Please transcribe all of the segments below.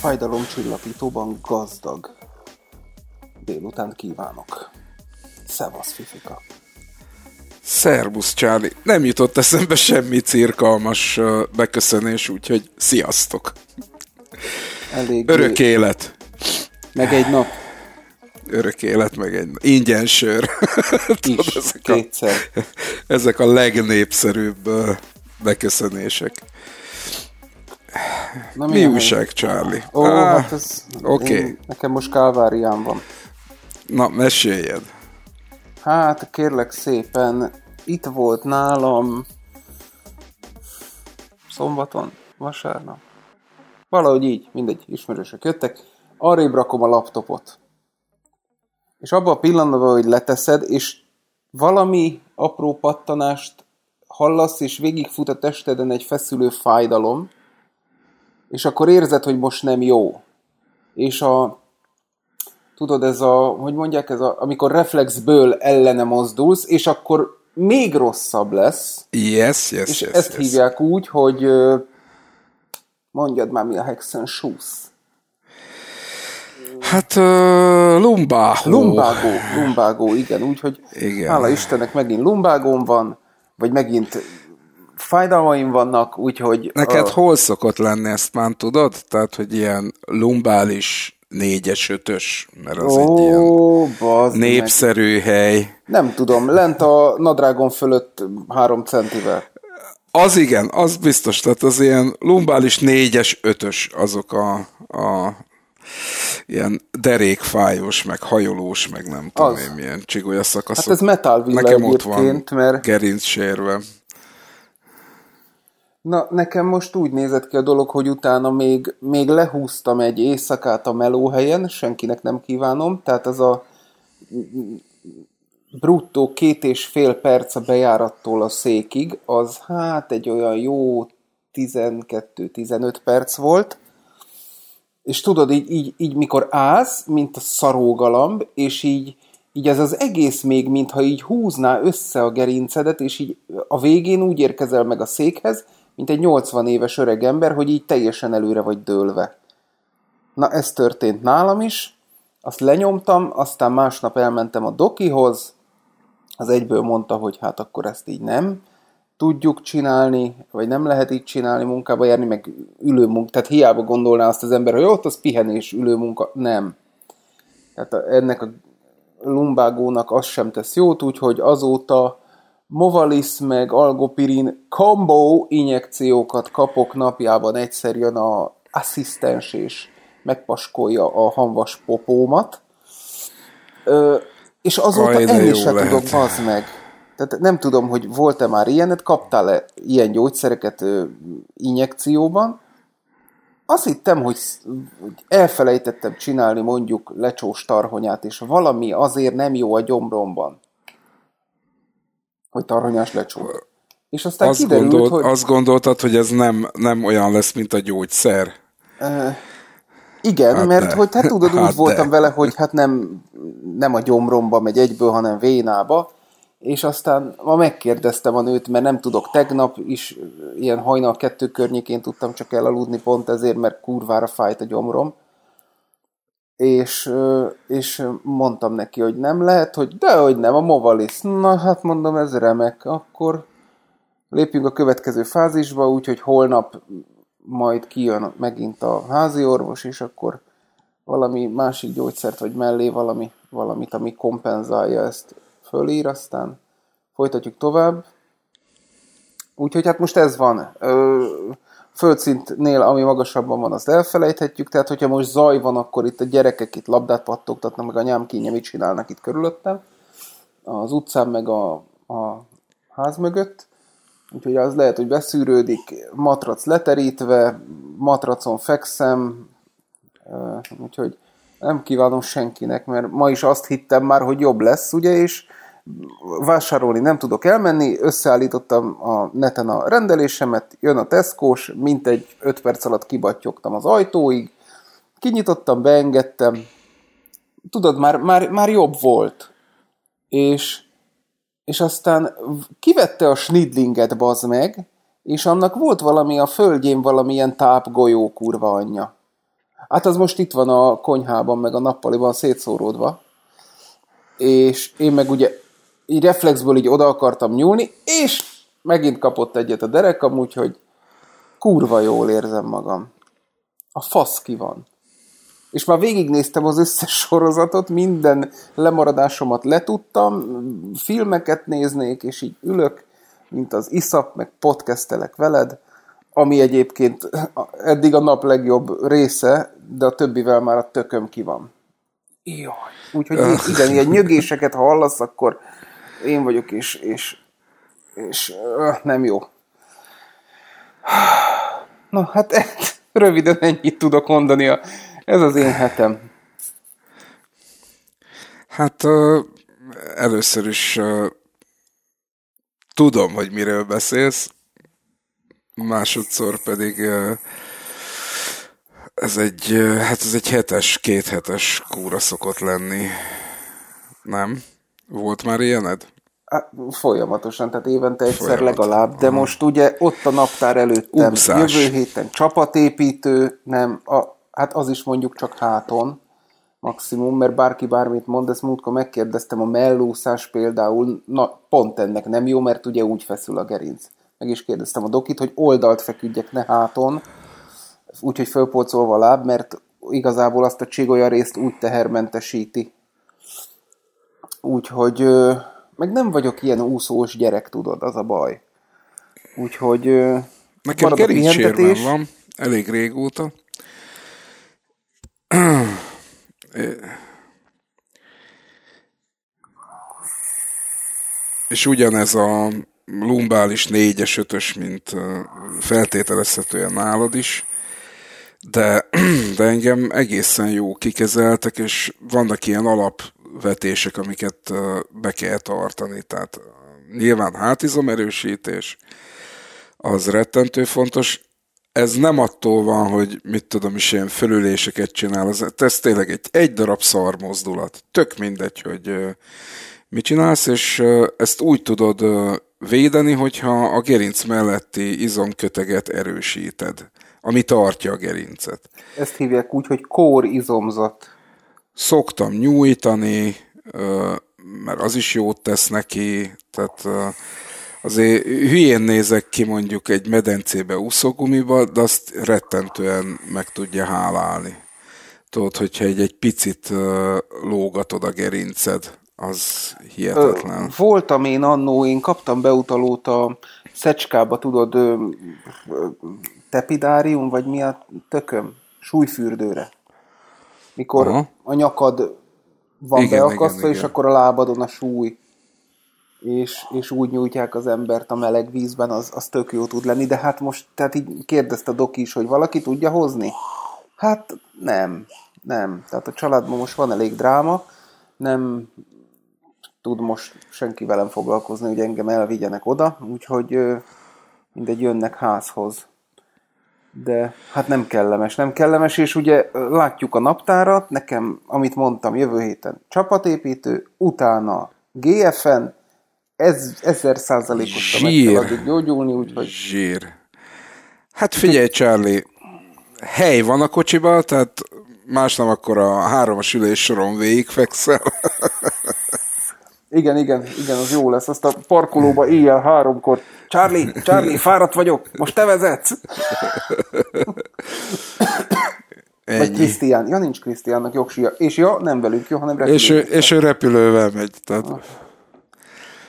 Fájdalomcsillapítóban gazdag délután kívánok. Szevasz, Fifika. Szerbusz, Charlie. Nem jutott eszembe semmi cirkalmas beköszönés, úgyhogy sziasztok. Elég Örök élet. Meg egy nap Örök élet, meg egy ingyen sör. Tudod, is, ezek, a, ezek a legnépszerűbb beköszönések. Na, Mi újság, Charlie? Ó, Á, hát ez... oké. én- Nekem most kálváriám van. Na, meséljed. Hát, kérlek szépen, itt volt nálam szombaton, vasárnap. Valahogy így, mindegy, ismerősök jöttek. Arrébb rakom a laptopot. És abban a pillanatban, hogy leteszed, és valami apró pattanást hallasz, és végigfut a testeden egy feszülő fájdalom, és akkor érzed, hogy most nem jó. És a, tudod, ez a, hogy mondják, ez a, amikor reflexből ellene mozdulsz, és akkor még rosszabb lesz, Yes, yes, és yes. ezt yes. hívják úgy, hogy mondjad már mi a Hexen Shoes. Hát, uh, lumbáhó. Lumbágó, lumbágó, igen, úgyhogy Igen. hála Istennek megint lumbágóm van, vagy megint fájdalmaim vannak, úgyhogy... Neked ö, hol szokott lenni, ezt már tudod? Tehát, hogy ilyen lumbális négyes, ötös, mert az egy ilyen Ó, bazd meg. népszerű hely. Nem tudom, lent a nadrágon fölött három centivel. Az igen, az biztos, tehát az ilyen lumbális négyes, ötös azok a, a ilyen derékfájós, meg hajolós, meg nem tudom Az. én milyen csigolya szakaszok. Hát ez Metal Nekem ott van mert- gerinc sérve. Na, nekem most úgy nézett ki a dolog, hogy utána még, még lehúztam egy éjszakát a melóhelyen, senkinek nem kívánom, tehát az a bruttó két és fél perc a bejárattól a székig, az hát egy olyan jó 12-15 perc volt, és tudod, így, így, így mikor állsz, mint a szarógalamb, és így, így ez az egész még, mintha így húzná össze a gerincedet, és így a végén úgy érkezel meg a székhez, mint egy 80 éves öreg ember, hogy így teljesen előre vagy dőlve. Na, ez történt nálam is, azt lenyomtam, aztán másnap elmentem a dokihoz, az egyből mondta, hogy hát akkor ezt így nem tudjuk csinálni, vagy nem lehet így csinálni, munkába járni, meg ülő munka. Tehát hiába gondolná azt az ember, hogy ott az pihenés, ülő munka. Nem. Tehát ennek a lumbágónak az sem tesz jót, úgyhogy azóta Movalis meg Algopirin combo injekciókat kapok napjában egyszer jön a asszisztens és megpaskolja a hanvas popómat. Ö, és azóta Aj, enni se lehet. tudok, bazd meg. Tehát nem tudom, hogy volt-e már ilyenet, kaptál-e ilyen gyógyszereket ö, injekcióban. Azt hittem, hogy elfelejtettem csinálni mondjuk lecsós tarhonyát, és valami azért nem jó a gyomromban, hogy tarhonyás lecsó. És aztán Azt, kiderült, gondolt, hogy... azt gondoltad, hogy ez nem, nem olyan lesz, mint a gyógyszer. Igen, Hát mert de. hogy hát tudod, úgy Hát voltam de. vele, hogy hát nem, nem a gyomromba megy egyből, hanem vénába, és aztán ma megkérdeztem a nőt, mert nem tudok, tegnap is ilyen hajnal kettő környékén tudtam csak elaludni pont ezért, mert kurvára fájt a gyomrom, és, és mondtam neki, hogy nem lehet, hogy de, hogy nem, a Movalis. Na, hát mondom, ez remek, akkor lépjünk a következő fázisba, úgyhogy holnap majd kijön megint a házi orvos, és akkor valami másik gyógyszert, vagy mellé valami, valamit, ami kompenzálja ezt fölír, aztán folytatjuk tovább. Úgyhogy hát most ez van. Ö, földszintnél, ami magasabban van, azt elfelejthetjük, tehát hogyha most zaj van, akkor itt a gyerekek itt labdát pattogtatnak, meg anyám kínja, mit csinálnak itt körülöttem, az utcán, meg a, a ház mögött. Úgyhogy az lehet, hogy beszűrődik, matrac leterítve, matracon fekszem, úgyhogy nem kívánom senkinek, mert ma is azt hittem már, hogy jobb lesz, ugye, és vásárolni nem tudok elmenni, összeállítottam a neten a rendelésemet, jön a Tesco-s, mintegy 5 perc alatt kibattyogtam az ajtóig, kinyitottam, beengedtem, tudod, már, már, már jobb volt. És, és aztán kivette a snidlinget, bazd meg, és annak volt valami a földjén valamilyen tápgolyó kurva anyja. Hát az most itt van a konyhában, meg a nappaliban szétszóródva. És én meg ugye így reflexből így oda akartam nyúlni, és megint kapott egyet a derekam, úgyhogy kurva jól érzem magam. A fasz ki van. És már végignéztem az összes sorozatot, minden lemaradásomat letudtam, filmeket néznék, és így ülök, mint az iszap, meg podcastelek veled, ami egyébként eddig a nap legjobb része, de a többivel már a tököm ki van. Jaj. Úgyhogy igen, ilyen nyögéseket ha hallasz, akkor én vagyok, és, és, és nem jó. Na, hát röviden ennyit tudok mondani. A, ez az én hetem. Hát uh, először is uh, tudom, hogy miről beszélsz, másodszor pedig uh, ez egy, hát ez egy hetes, két hetes kúra szokott lenni. Nem? Volt már ilyened? Hát, folyamatosan, tehát évente egyszer legalább, de most ugye ott a naptár előttem, Úszás. jövő héten csapatépítő, nem, a, hát az is mondjuk csak háton maximum, mert bárki bármit mond, ezt múltkor megkérdeztem, a mellúszás például, na pont ennek nem jó, mert ugye úgy feszül a gerinc. Meg is kérdeztem a dokit, hogy oldalt feküdjek, ne háton, úgyhogy fölpolcolva a láb, mert igazából azt a csigolya részt úgy tehermentesíti. Úgyhogy meg nem vagyok ilyen úszós gyerek, tudod, az a baj. Úgyhogy Nekem gerincsérben van, elég régóta. És ugyanez a lumbális négyes, ötös, mint feltételezhetően nálad is, de, de engem egészen jó kikezeltek, és vannak ilyen alap vetések, amiket be kell tartani. Tehát nyilván hátizomerősítés, az rettentő fontos. Ez nem attól van, hogy mit tudom is, ilyen fölüléseket csinál. Ez, ez tényleg egy, egy darab szar mozdulat. Tök mindegy, hogy mit csinálsz, és ezt úgy tudod védeni, hogyha a gerinc melletti izomköteget erősíted, ami tartja a gerincet. Ezt hívják úgy, hogy kórizomzat szoktam nyújtani, mert az is jót tesz neki, tehát azért hülyén nézek ki mondjuk egy medencébe úszógumiba, de azt rettentően meg tudja hálálni. Tudod, hogyha egy, egy picit lógatod a gerinced, az hihetetlen. Voltam én annó, én kaptam beutalót a szecskába, tudod, tepidárium, vagy mi a tököm? Súlyfürdőre mikor Aha. a nyakad van igen, beakasztva, igen, és igen. akkor a lábadon a súly, és, és úgy nyújtják az embert a meleg vízben, az, az tök jó tud lenni, de hát most, tehát így kérdezte doki is, hogy valaki tudja hozni? Hát nem, nem. Tehát a családban most van elég dráma, nem tud most senki velem foglalkozni, hogy engem elvigyenek oda, úgyhogy mindegy jönnek házhoz de hát nem kellemes, nem kellemes, és ugye látjuk a naptárat, nekem, amit mondtam jövő héten, csapatépítő, utána GFN, ez ezer százalékos meg kell addig gyógyulni, úgyhogy... Zsír. Hát figyelj, Charlie, hely van a kocsiba, tehát másnap akkor a hármas ülés soron végigfekszel. Igen, igen, igen, az jó lesz. Azt a parkolóba éjjel háromkor. Charlie, Charlie, fáradt vagyok, most te vezetsz. Ennyi. Vagy Krisztián. Ja, nincs Krisztiánnak jogsia. És ja, nem velünk, jó, hanem repülővel. És ő, és ő repülővel megy. Tehát... Ah.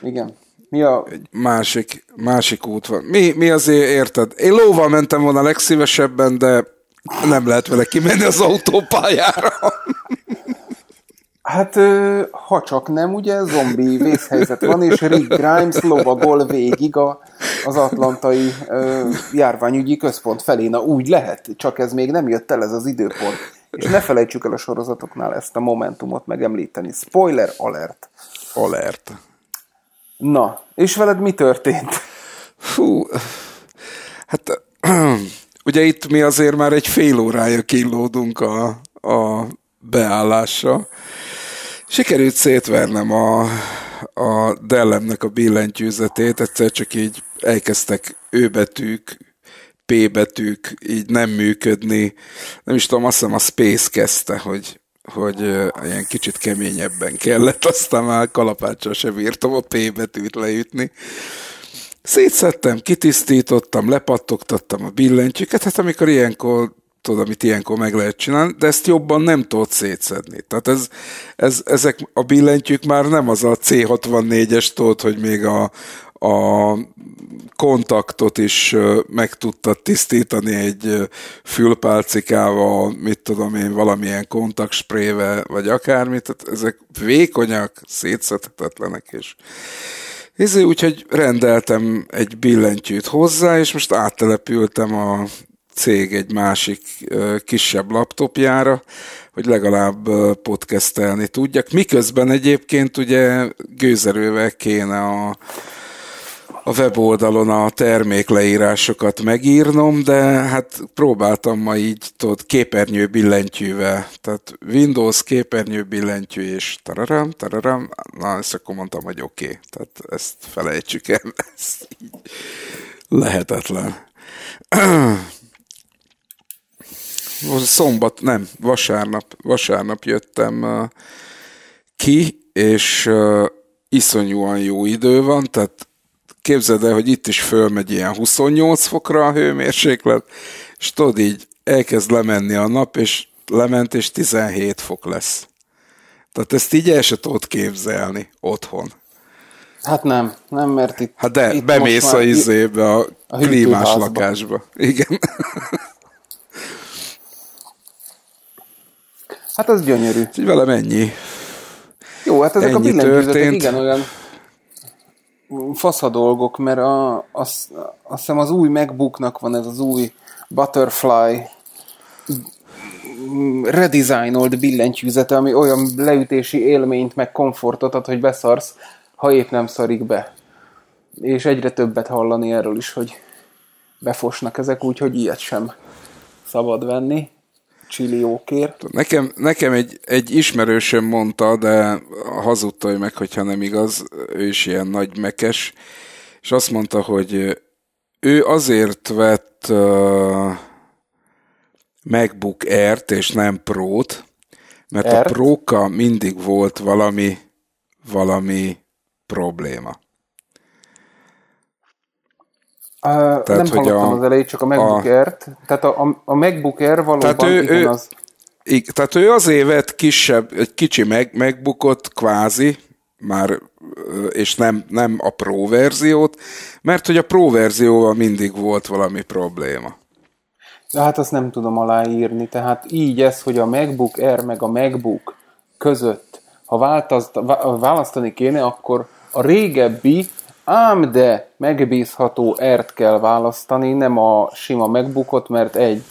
Igen. Mi a... Egy másik, másik út van. Mi, mi azért érted? Én lóval mentem volna legszívesebben, de nem lehet vele kimenni az autópályára. Hát, ha csak nem, ugye, zombi vészhelyzet van, és Rick Grimes lovagol végig a, az atlantai ö, járványügyi központ felé. Na, úgy lehet, csak ez még nem jött el ez az időpont. És ne felejtsük el a sorozatoknál ezt a momentumot megemlíteni. Spoiler alert. Alert. Na, és veled mi történt? Fú, hát ugye itt mi azért már egy fél órája kínlódunk a, a beállásra. Sikerült szétvernem a, a Dellemnek a billentyűzetét, egyszer csak így elkezdtek őbetűk, P betűk így nem működni. Nem is tudom, azt hiszem a Space kezdte, hogy, hogy ilyen kicsit keményebben kellett, aztán már kalapáccsal se bírtam a P betűt leütni. Szétszedtem, kitisztítottam, lepattogtattam a billentyűket, hát amikor ilyenkor tudod, amit ilyenkor meg lehet csinálni, de ezt jobban nem tudod szétszedni. Tehát ez, ez, ezek a billentyűk már nem az a C64-es tudod, hogy még a, a kontaktot is meg tudtad tisztítani egy fülpálcikával, mit tudom én, valamilyen kontaktsprével, vagy akármit, tehát ezek vékonyak, szétszedhetetlenek, és ezért úgyhogy rendeltem egy billentyűt hozzá, és most áttelepültem a cég egy másik kisebb laptopjára, hogy legalább podcastelni tudjak. Miközben egyébként ugye gőzerővel kéne a a weboldalon a termékleírásokat megírnom, de hát próbáltam ma így, tudod, képernyő billentyűvel, tehát Windows képernyő billentyű, és tararam, tararam, na, ezt akkor mondtam, hogy oké, okay. tehát ezt felejtsük el, ez így lehetetlen. Szombat, nem, vasárnap, vasárnap jöttem ki, és iszonyúan jó idő van, tehát képzeld el, hogy itt is fölmegy ilyen 28 fokra a hőmérséklet, és tudod így elkezd lemenni a nap, és lement, és 17 fok lesz. Tehát ezt így el se tudod képzelni otthon. Hát nem, nem, mert itt... Hát de itt bemész a izébe, a, a klímás lakásba. Igen. Hát az gyönyörű. Úgyhogy velem ennyi. Jó, hát ezek ennyi a billentyűzetek igen olyan fasza dolgok, mert a, az, azt hiszem az új MacBooknak van ez az új Butterfly redesignolt billentyűzete, ami olyan leütési élményt, meg komfortot ad, hogy beszarsz, ha épp nem szarik be. És egyre többet hallani erről is, hogy befosnak ezek, úgyhogy ilyet sem szabad venni csilliókért. Nekem, nekem egy, egy ismerősöm mondta, de hazudta meg, hogyha nem igaz, ő is ilyen nagy mekes, és azt mondta, hogy ő azért vett uh, MacBook Air-t és nem Pro-t, mert Air-t? a pro mindig volt valami, valami probléma. Uh, tehát, nem hogy hallottam a, az elejét, csak a MacBook a, Air-t. Tehát a, a, a MacBook Air valóban tehát ő, igen, ő, az... Igen, tehát ő azért vett kisebb, egy kicsi Mac, MacBookot kvázi, már, és nem, nem a Pro verziót, mert hogy a Pro verzióval mindig volt valami probléma. De hát azt nem tudom aláírni, tehát így ez, hogy a MacBook Air meg a MacBook között, ha választani kéne, akkor a régebbi Ám de megbízható ert kell választani, nem a sima MacBookot, mert egy,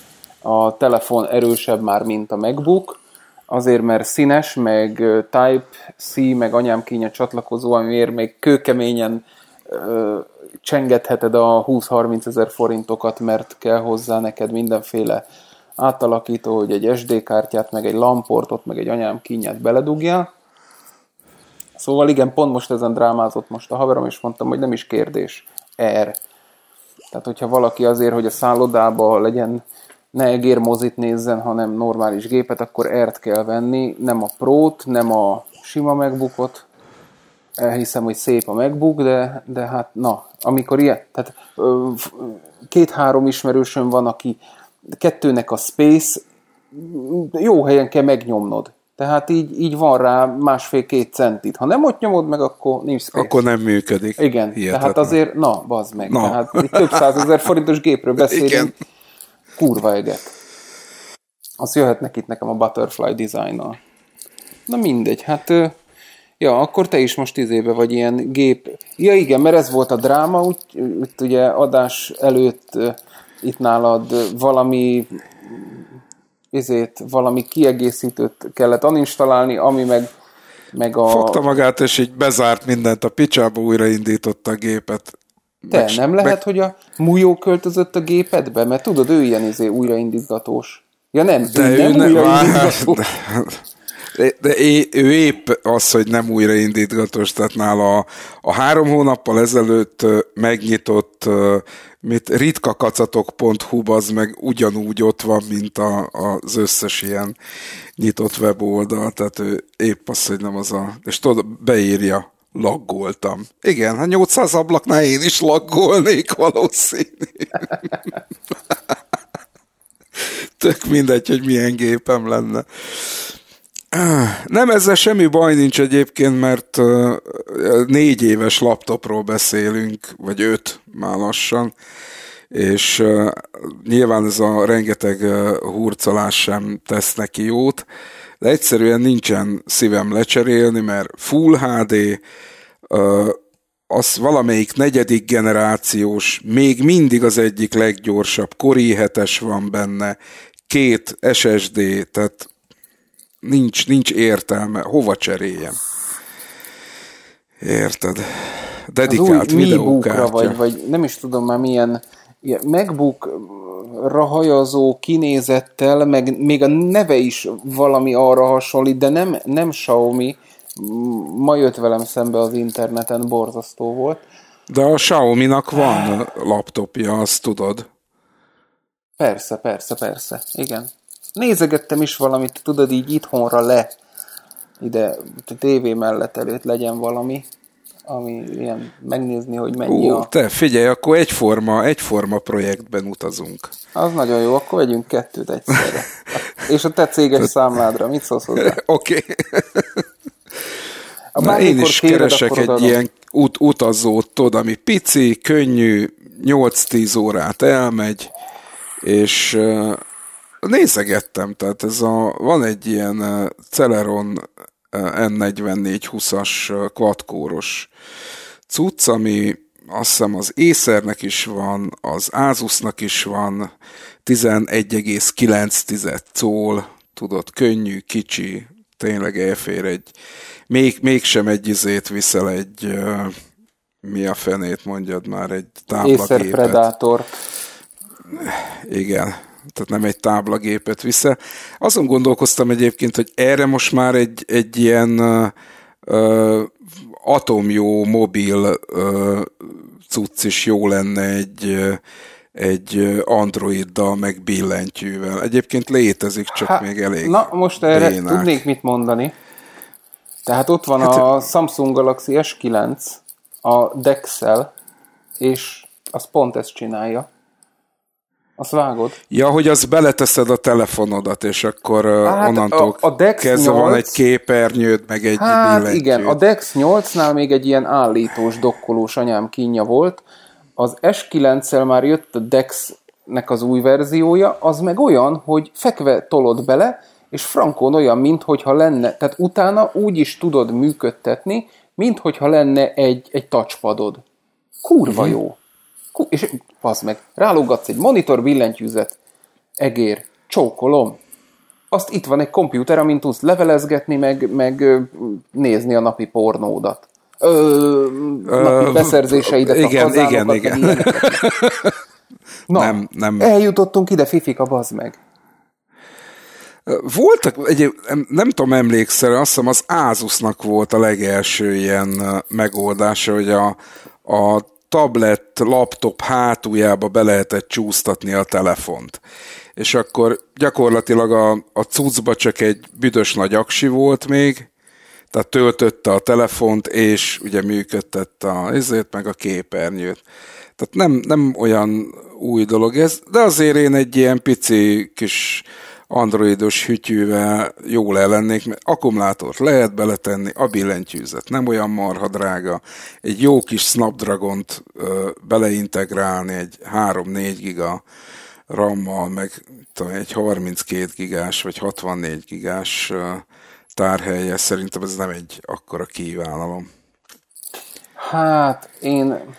a telefon erősebb már, mint a MacBook, azért, mert színes, meg Type-C, meg anyám kénye csatlakozó, amiért még kőkeményen ö, csengetheted a 20-30 ezer forintokat, mert kell hozzá neked mindenféle átalakító, hogy egy SD kártyát, meg egy lamportot, meg egy anyám kínját beledugjál. Szóval igen, pont most ezen drámázott most a haverom, és mondtam, hogy nem is kérdés. Er. Tehát, hogyha valaki azért, hogy a szállodába legyen, ne egérmozit nézzen, hanem normális gépet, akkor ert kell venni, nem a Pro-t, nem a sima MacBookot. Elhiszem, hogy szép a MacBook, de, de hát na, amikor ilyen, tehát két-három ismerősöm van, aki kettőnek a Space jó helyen kell megnyomnod. Tehát így, így van rá másfél-két centit. Ha nem ott nyomod meg, akkor nincs space. Akkor nem működik. Igen, Hihetetlen. tehát azért, na, bazd meg. Na. Tehát itt több százezer forintos gépről beszélünk. Igen. Kurva eget. Az jöhetnek itt nekem a Butterfly design Na mindegy, hát... Ja, akkor te is most izébe vagy ilyen gép... Ja igen, mert ez volt a dráma, úgy, úgy ugye adás előtt itt nálad valami izét, valami kiegészítőt kellett aninstalálni, ami meg, meg a... Fogta magát, és így bezárt mindent a picsába, újraindította a gépet. Te, meg, nem lehet, meg... hogy a Mújó költözött a gépedbe? Mert tudod, ő ilyen izé újraindítgatós. Ja nem, de ő, ő nem, nem újraindítgatós. De, de ő épp az, hogy nem újraindítgatós, tehát nála a, a három hónappal ezelőtt megnyitott mit ritkakacatok.hu az meg ugyanúgy ott van, mint a, az összes ilyen nyitott weboldal, tehát ő épp az, hogy nem az a... És tudod, beírja, laggoltam. Igen, hát 800 ablaknál én is laggolnék valószínű. Tök mindegy, hogy milyen gépem lenne. Nem, ezzel semmi baj nincs egyébként, mert négy éves laptopról beszélünk, vagy öt már lassan, és nyilván ez a rengeteg hurcolás sem tesz neki jót, de egyszerűen nincsen szívem lecserélni, mert Full HD, az valamelyik negyedik generációs, még mindig az egyik leggyorsabb, Kori 7 van benne, két SSD, tehát nincs, ninch értelme, hova cseréljem. Érted? Dedikált videókártya. vagy, vagy nem is tudom már milyen ilyen MacBook-ra hajazó kinézettel, meg még a neve is valami arra hasonlít, de nem, nem Xiaomi. Ma jött velem szembe az interneten, borzasztó volt. De a Xiaomi-nak van laptopja, azt tudod. Persze, persze, persze. Igen nézegettem is valamit, tudod, így itthonra le, ide a tévé mellett előtt legyen valami, ami ilyen megnézni, hogy mennyi Ú, a... te figyelj, akkor egyforma, egyforma projektben utazunk. Az nagyon jó, akkor vegyünk kettőt egyszerre. És a te céges számládra, mit szólsz hozzá? Oké. Okay. én is keresek egy adom. ilyen ut- utazót, tudod, ami pici, könnyű, 8-10 órát elmegy, és Nézegettem, tehát ez a, van egy ilyen Celeron N4420-as quadkóros cucc, ami azt hiszem az Észernek is van, az Asusnak is van, 11,9 szól, tudod, könnyű, kicsi, tényleg elfér egy, még, mégsem egy izét viszel egy, mi a fenét mondjad már, egy táblagépet. Észre Predator. Igen, tehát nem egy táblagépet vissza. Azon gondolkoztam egyébként, hogy erre most már egy, egy ilyen uh, atomjó mobil uh, cucc is jó lenne egy, uh, egy androiddal, meg billentyűvel. Egyébként létezik, csak Há, még elég Na, most erre bénák. tudnék mit mondani. Tehát ott van hát, a Samsung Galaxy S9 a Dexel, és az pont ezt csinálja. Azt vágod? Ja, hogy az beleteszed a telefonodat, és akkor hát onnantól a, a Dex kezdve 8... van egy képernyőd, meg egy Hát billentyűd. igen, a Dex 8-nál még egy ilyen állítós, dokkolós anyám kínja volt. Az S9-szel már jött a Dex-nek az új verziója, az meg olyan, hogy fekve tolod bele, és frankon olyan, minthogyha lenne, tehát utána úgy is tudod működtetni, minthogyha lenne egy, egy touchpadod. Kurva uh-huh. jó és fasz meg, rálógatsz egy monitor billentyűzet, egér, csókolom, azt itt van egy komputer, amin tudsz levelezgetni, meg, meg nézni a napi pornódat. Ö, napi beszerzéseidet, igen, a igen, igen. Na, nem, nem. eljutottunk ide, fifika, bazd meg. Voltak, egy, nem tudom, emlékszel, azt hiszem az Asusnak volt a legelső ilyen megoldása, hogy a, a tablet, laptop hátuljába be lehetett csúsztatni a telefont. És akkor gyakorlatilag a, a cuccba csak egy büdös nagy aksi volt még, tehát töltötte a telefont, és ugye működtette a ezért meg a képernyőt. Tehát nem, nem olyan új dolog ez, de azért én egy ilyen pici kis androidos hütyűvel jól ellennék, mert akkumulátort lehet beletenni, a billentyűzet. Nem olyan marha drága, egy jó kis Snapdragon-t ö, beleintegrálni egy 3-4 giga RAM-mal, meg tudom, egy 32 gigás vagy 64 gigás ö, tárhelye, szerintem ez nem egy akkora kívánalom. Hát én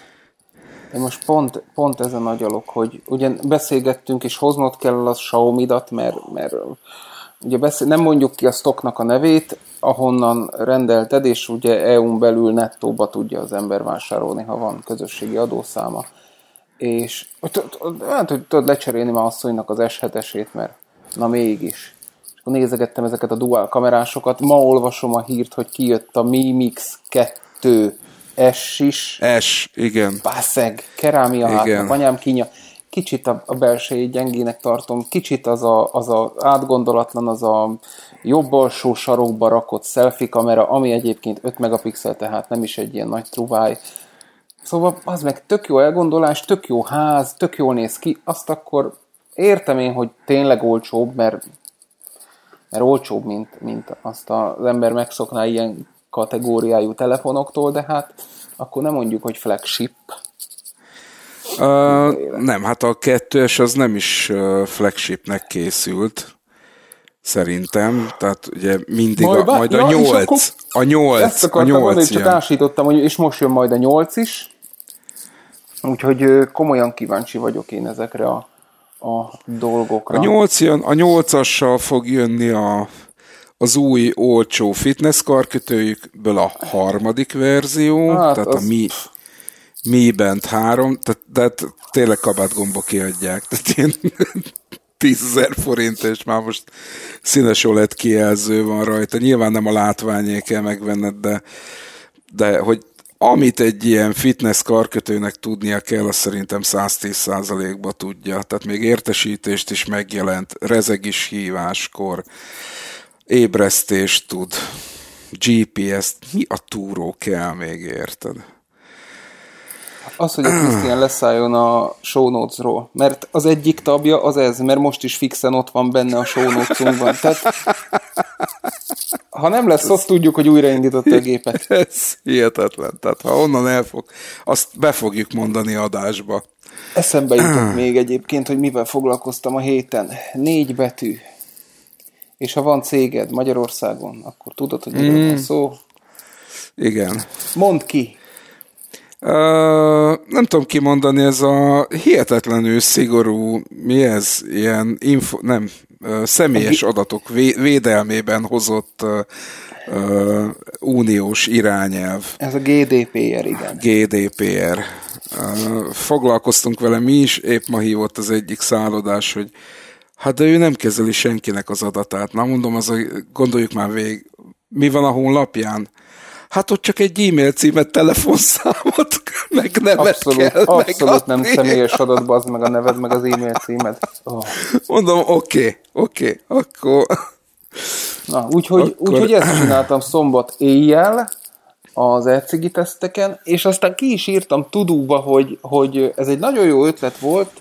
én most pont, pont a agyalok, hogy ugye beszélgettünk, és hoznod kell a Xiaomi-dat, mert, mert ugye beszél, nem mondjuk ki a stocknak a nevét, ahonnan rendelted, és ugye EU-n belül nettóba tudja az ember vásárolni, ha van közösségi adószáma. És hát, hogy tudod lecserélni már asszonynak az S7-esét, mert na mégis. És akkor nézegettem ezeket a dual kamerásokat, ma olvasom a hírt, hogy kijött a Mi Mix 2 S is. S, igen. Bászeg, kerámia hát, anyám kínja kicsit a, a belsejét gyengének tartom, kicsit az a, az a átgondolatlan, az a jobb alsó sarokba rakott selfie kamera, ami egyébként 5 megapixel, tehát nem is egy ilyen nagy truváj. Szóval az meg tök jó elgondolás, tök jó ház, tök jól néz ki, azt akkor értem én, hogy tényleg olcsóbb, mert, mert olcsóbb, mint, mint azt az ember megszokná ilyen kategóriájú telefonoktól, de hát akkor nem mondjuk, hogy flagship, Uh, nem, hát a kettős az nem is flagshipnek készült, szerintem. Tehát ugye mindig majd, a, majd ja, a nyolc. A nyolc. Ezt akartam a nyolc mondani, csak ásítottam, hogy és most jön majd a nyolc is. Úgyhogy komolyan kíváncsi vagyok én ezekre a, a dolgokra. A nyolc jön, a nyolcassal fog jönni a, az új olcsó fitness karkötőjükből a harmadik verzió, hát tehát az... a mi mi Band 3, tehát, tehát tényleg kabátgomba kiadják, tehát ilyen 10 ezer forint, és már most színes OLED kijelző van rajta. Nyilván nem a látványé kell megvenned, de, de hogy amit egy ilyen fitness karkötőnek tudnia kell, az szerintem 110%-ba tudja. Tehát még értesítést is megjelent, rezeg is híváskor, ébresztést tud, GPS-t, mi a túró kell még, érted? Az, hogy a Krisztián leszálljon a show notes-ról, mert az egyik tabja az ez, mert most is fixen ott van benne a show notes-unkban. Tehát, ha nem lesz ott, tudjuk, hogy újraindított a gépet. Ez hihetetlen. Tehát ha onnan elfog, azt be fogjuk mondani adásba. Eszembe jutott még egyébként, hogy mivel foglalkoztam a héten. Négy betű. És ha van céged Magyarországon, akkor tudod, hogy miről mm. van szó. Igen. Mondd ki, Uh, nem tudom kimondani, ez a hihetetlenül szigorú, mi ez, ilyen info, nem, uh, személyes adatok vé, védelmében hozott uh, uh, uniós irányelv. Ez a GDPR, igen. GDPR. Uh, foglalkoztunk vele mi is, épp ma hívott az egyik szállodás, hogy hát de ő nem kezeli senkinek az adatát. Na mondom, az a, gondoljuk már végig, mi van a honlapján? Hát ott csak egy e-mail címet, telefonszámot, meg nevet abszolút, kell Abszolút nem személyes adatba, az meg a neved, meg az e-mail címed. Oh. Mondom, oké, okay, oké, okay, akkor... Na, úgyhogy, akkor... úgyhogy ezt csináltam szombat éjjel, az elcigi teszteken, és aztán ki is írtam tudóba, hogy, hogy ez egy nagyon jó ötlet volt,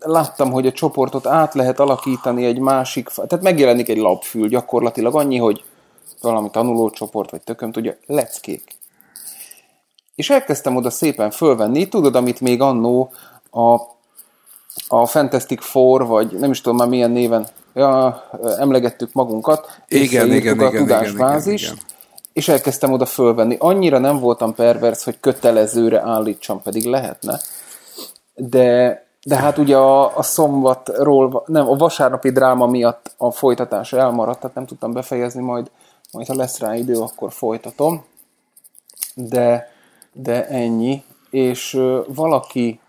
láttam, hogy a csoportot át lehet alakítani egy másik, tehát megjelenik egy lapfül gyakorlatilag annyi, hogy valami tanulócsoport, vagy tököm tudja, leckék. És elkezdtem oda szépen fölvenni, tudod, amit még annó a, a Fantastic Four, vagy nem is tudom már milyen néven ja, emlegettük magunkat, igen, igen, a igen, tudásbázis, igen, igen, igen. és elkezdtem oda fölvenni. Annyira nem voltam pervers, hogy kötelezőre állítsam, pedig lehetne. De, de hát ugye a, a szombatról, nem, a vasárnapi dráma miatt a folytatása elmaradt, tehát nem tudtam befejezni, majd majd ha lesz rá idő, akkor folytatom, de, de ennyi, és valaki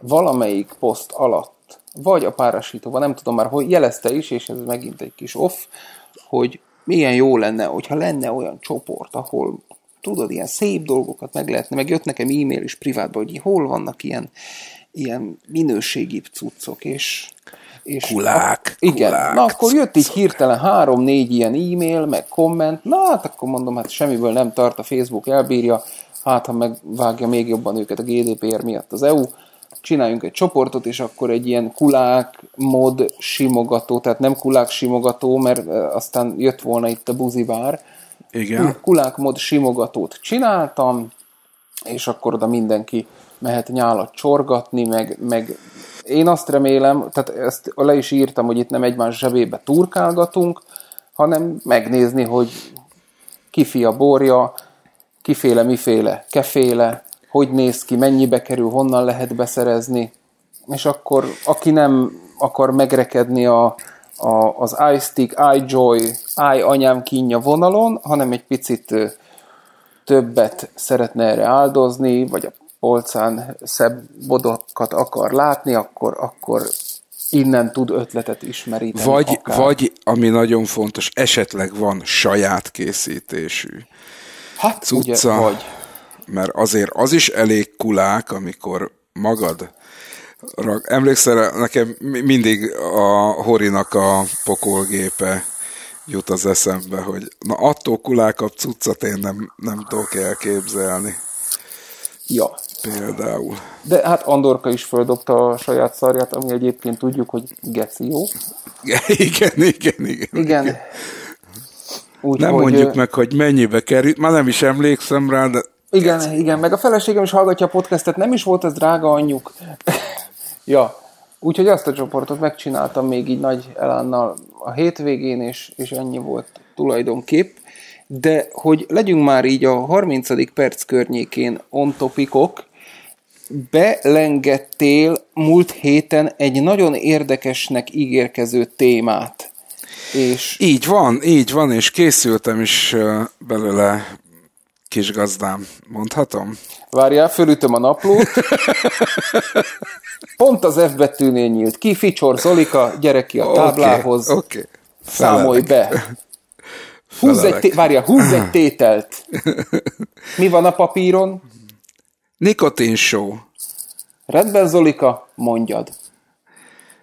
valamelyik poszt alatt, vagy a párosítóban, nem tudom már, hogy jelezte is, és ez megint egy kis off, hogy milyen jó lenne, hogyha lenne olyan csoport, ahol tudod, ilyen szép dolgokat meg lehetne, meg jött nekem e-mail is privátban, hogy hol vannak ilyen, ilyen minőségi cuccok, és és kulák, a, igen, kulák. na akkor jött így hirtelen három-négy ilyen e-mail, meg komment, na hát akkor mondom, hát semmiből nem tart, a Facebook elbírja, hát ha megvágja még jobban őket a GDPR miatt az EU, csináljunk egy csoportot, és akkor egy ilyen kulák mod simogató, tehát nem kulák simogató, mert aztán jött volna itt a buzibár. Igen. Kulák mod simogatót csináltam, és akkor oda mindenki mehet nyálat csorgatni, meg, meg én azt remélem, tehát ezt le is írtam, hogy itt nem egymás zsebébe turkálgatunk, hanem megnézni, hogy kifi a borja, kiféle, miféle, keféle, hogy néz ki, mennyibe kerül, honnan lehet beszerezni, és akkor aki nem akar megrekedni a, a, az iStick, iJoy, iAnyám kínja vonalon, hanem egy picit többet szeretne erre áldozni, vagy a polcán szebb bodokat akar látni, akkor, akkor innen tud ötletet ismeríteni. Vagy, akár. vagy, ami nagyon fontos, esetleg van saját készítésű hát, cucca, ugye, vagy. mert azért az is elég kulák, amikor magad rak. Emlékszel, nekem mindig a Horinak a pokolgépe jut az eszembe, hogy na attól kulákabb cuccat én nem, nem tudok elképzelni. Ja. Például. De hát Andorka is földobta a saját szarját, ami egyébként tudjuk, hogy geci jó. Igen, igen, igen. Igen. Úgy, nem hogy mondjuk meg, hogy mennyibe kerül, már nem is emlékszem rá, de... Igen, geci. igen, meg a feleségem is hallgatja a podcastet, nem is volt ez drága anyjuk. ja, úgyhogy azt a csoportot megcsináltam még így nagy elánnal a hétvégén, és, és ennyi volt tulajdonképp de hogy legyünk már így a 30. perc környékén on topikok, belengettél múlt héten egy nagyon érdekesnek ígérkező témát. És... Így van, így van, és készültem is belőle kis gazdám, mondhatom? Várjál, fölütöm a naplót. Pont az F betűnél nyílt ki, Ficsor Zolika, gyere ki a táblához. Okay, okay. Számolj be. Húzz egy, té- várja, húzz egy tételt. Mi van a papíron? Nikotin show. Rendben, Zolika, mondjad.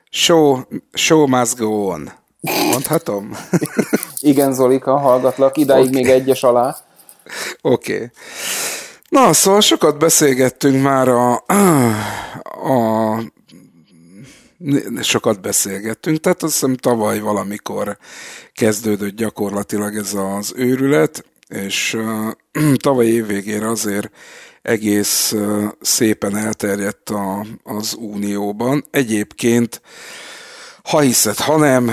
Show, show must go on. Mondhatom? Igen, Zolika, hallgatlak. Idáig okay. még egyes alá. Oké. Okay. Na, szóval sokat beszélgettünk már a, a sokat beszélgettünk, tehát azt hiszem tavaly valamikor kezdődött gyakorlatilag ez az őrület, és uh, tavaly évvégére azért egész uh, szépen elterjedt a, az Unióban. Egyébként, ha hiszed, ha nem,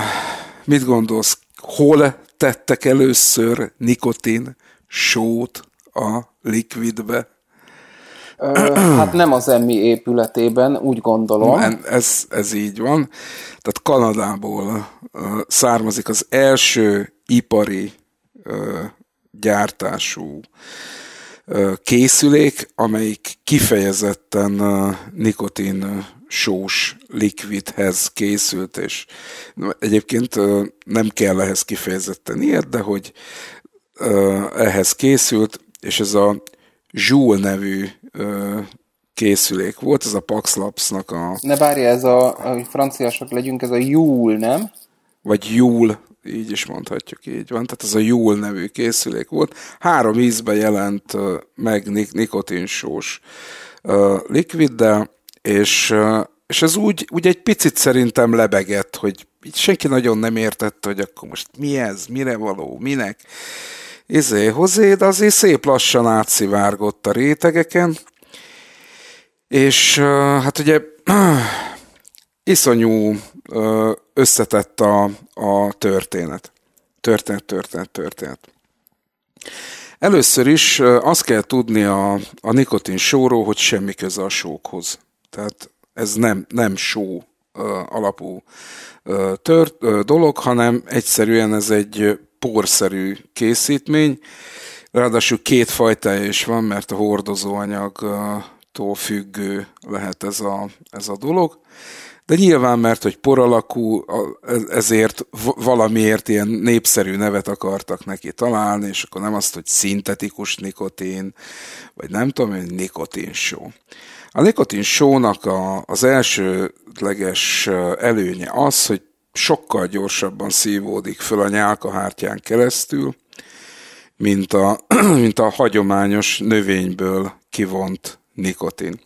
mit gondolsz, hol tettek először nikotin sót a likvidbe? Hát nem az emmi épületében, úgy gondolom. Ez, ez így van. Tehát Kanadából származik az első ipari gyártású készülék, amelyik kifejezetten nikotin sós likvidhez készült, és egyébként nem kell ehhez kifejezetten ilyet, de hogy ehhez készült, és ez a Joule nevű ö, készülék volt, ez a Pax Labs-nak a... Ne várja, ez a, hogy franciások legyünk, ez a Joule, nem? Vagy Joule, így is mondhatjuk, így van. Tehát ez a Joule nevű készülék volt. Három ízben jelent meg nik- nikotinsós uh, likviddel, és, uh, és ez úgy, úgy egy picit szerintem lebegett, hogy így senki nagyon nem értette, hogy akkor most mi ez, mire való, minek izé hozé, de azért szép lassan átszivárgott a rétegeken, és hát ugye iszonyú összetett a, a történet. Történet, történet, történet. Először is azt kell tudni a, a nikotin sóról, hogy semmi köze a sókhoz. Tehát ez nem, nem só alapú tört, dolog, hanem egyszerűen ez egy porszerű készítmény. Ráadásul két fajtája is van, mert a hordozóanyagtól függő lehet ez a, ez a dolog. De nyilván, mert hogy por alakú, ezért valamiért ilyen népszerű nevet akartak neki találni, és akkor nem azt, hogy szintetikus nikotin, vagy nem tudom, hogy nikotin só. A nikotin sónak a, az elsődleges előnye az, hogy sokkal gyorsabban szívódik föl a nyálkahártyán keresztül, mint a, mint a hagyományos növényből kivont nikotin.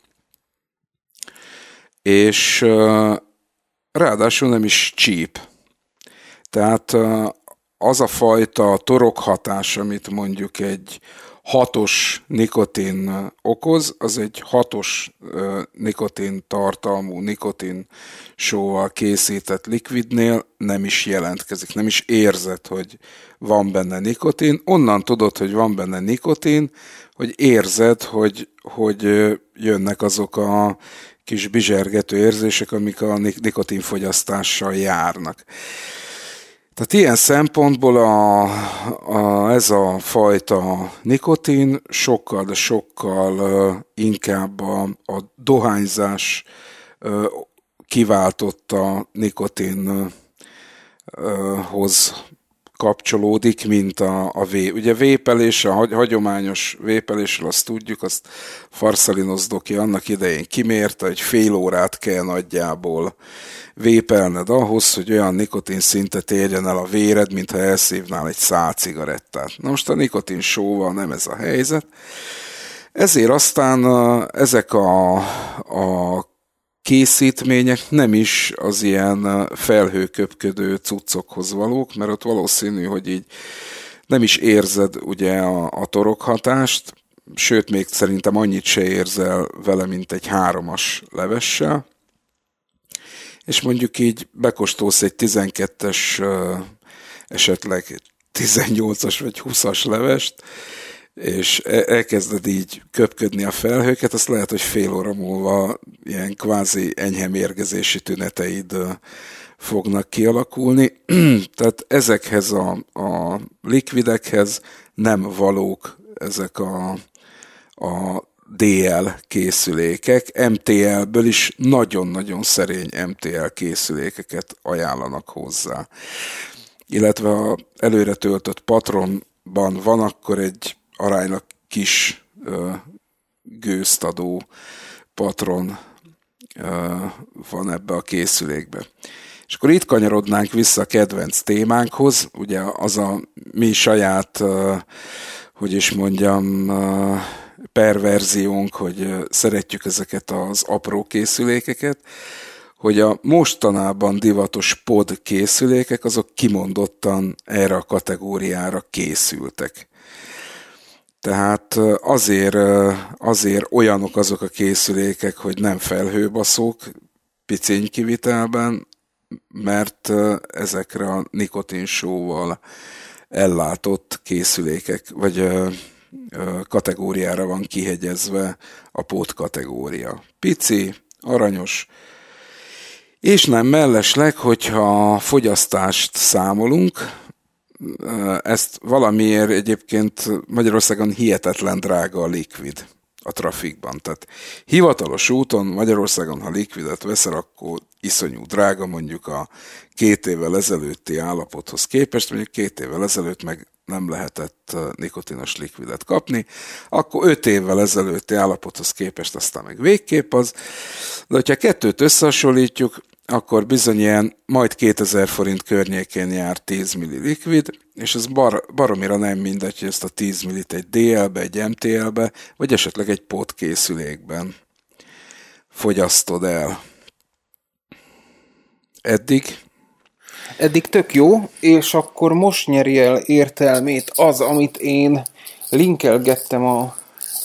És ráadásul nem is csíp. Tehát az a fajta torokhatás, amit mondjuk egy hatos nikotin okoz, az egy hatos nikotin tartalmú nikotin sóval készített likvidnél nem is jelentkezik, nem is érzed, hogy van benne nikotin. Onnan tudod, hogy van benne nikotin, hogy érzed, hogy, hogy jönnek azok a kis bizsergető érzések, amik a nikotinfogyasztással járnak. Tehát ilyen szempontból a, a, ez a fajta nikotin sokkal, de sokkal inkább a, a dohányzás uh, kiváltotta nikotinhoz kapcsolódik, mint a, a vé. Ugye vépelés, a hagyományos vépelésről azt tudjuk, azt Farszalinos doki annak idején kimérte, hogy fél órát kell nagyjából vépelned ahhoz, hogy olyan nikotin szintet érjen el a véred, mintha elszívnál egy szál cigarettát. Na most a nikotin sóval nem ez a helyzet. Ezért aztán ezek a, a készítmények nem is az ilyen felhőköpködő cuccokhoz valók, mert ott valószínű, hogy így nem is érzed ugye a, a torokhatást, sőt, még szerintem annyit se érzel vele, mint egy háromas levessel, és mondjuk így bekostolsz egy 12-es, esetleg 18-as vagy 20-as levest, és e, elkezded így köpködni a felhőket, azt lehet, hogy fél óra múlva ilyen kvázi enyhe mérgezési tüneteid fognak kialakulni. Tehát ezekhez a, a likvidekhez nem valók ezek a, a DL készülékek. MTL-ből is nagyon-nagyon szerény MTL készülékeket ajánlanak hozzá. Illetve ha előre töltött patronban van, akkor egy aránylag kis ö, gőzt adó patron van ebbe a készülékbe. És akkor itt kanyarodnánk vissza a kedvenc témánkhoz, ugye az a mi saját, hogy is mondjam, perverziónk, hogy szeretjük ezeket az apró készülékeket, hogy a mostanában divatos pod készülékek, azok kimondottan erre a kategóriára készültek. Tehát azért, azért olyanok azok a készülékek, hogy nem felhőbaszók, picény kivitelben, mert ezekre a nikotinsóval ellátott készülékek, vagy kategóriára van kihegyezve a pót kategória. Pici, aranyos, és nem mellesleg, hogyha fogyasztást számolunk, ezt valamiért egyébként Magyarországon hihetetlen drága a likvid a trafikban. Tehát hivatalos úton Magyarországon, ha likvidet veszel, akkor iszonyú drága mondjuk a két évvel ezelőtti állapothoz képest, mondjuk két évvel ezelőtt meg nem lehetett nikotinos likvidet kapni, akkor öt évvel ezelőtti állapothoz képest aztán meg végképp az. De hogyha kettőt összehasonlítjuk, akkor bizony ilyen majd 2000 forint környékén jár 10 milli likvid, és ez bar, baromira nem mindegy, hogy ezt a 10 millit egy DL-be, egy MTL-be, vagy esetleg egy készülékben fogyasztod el. Eddig? Eddig tök jó, és akkor most nyeri el értelmét az, amit én linkelgettem a,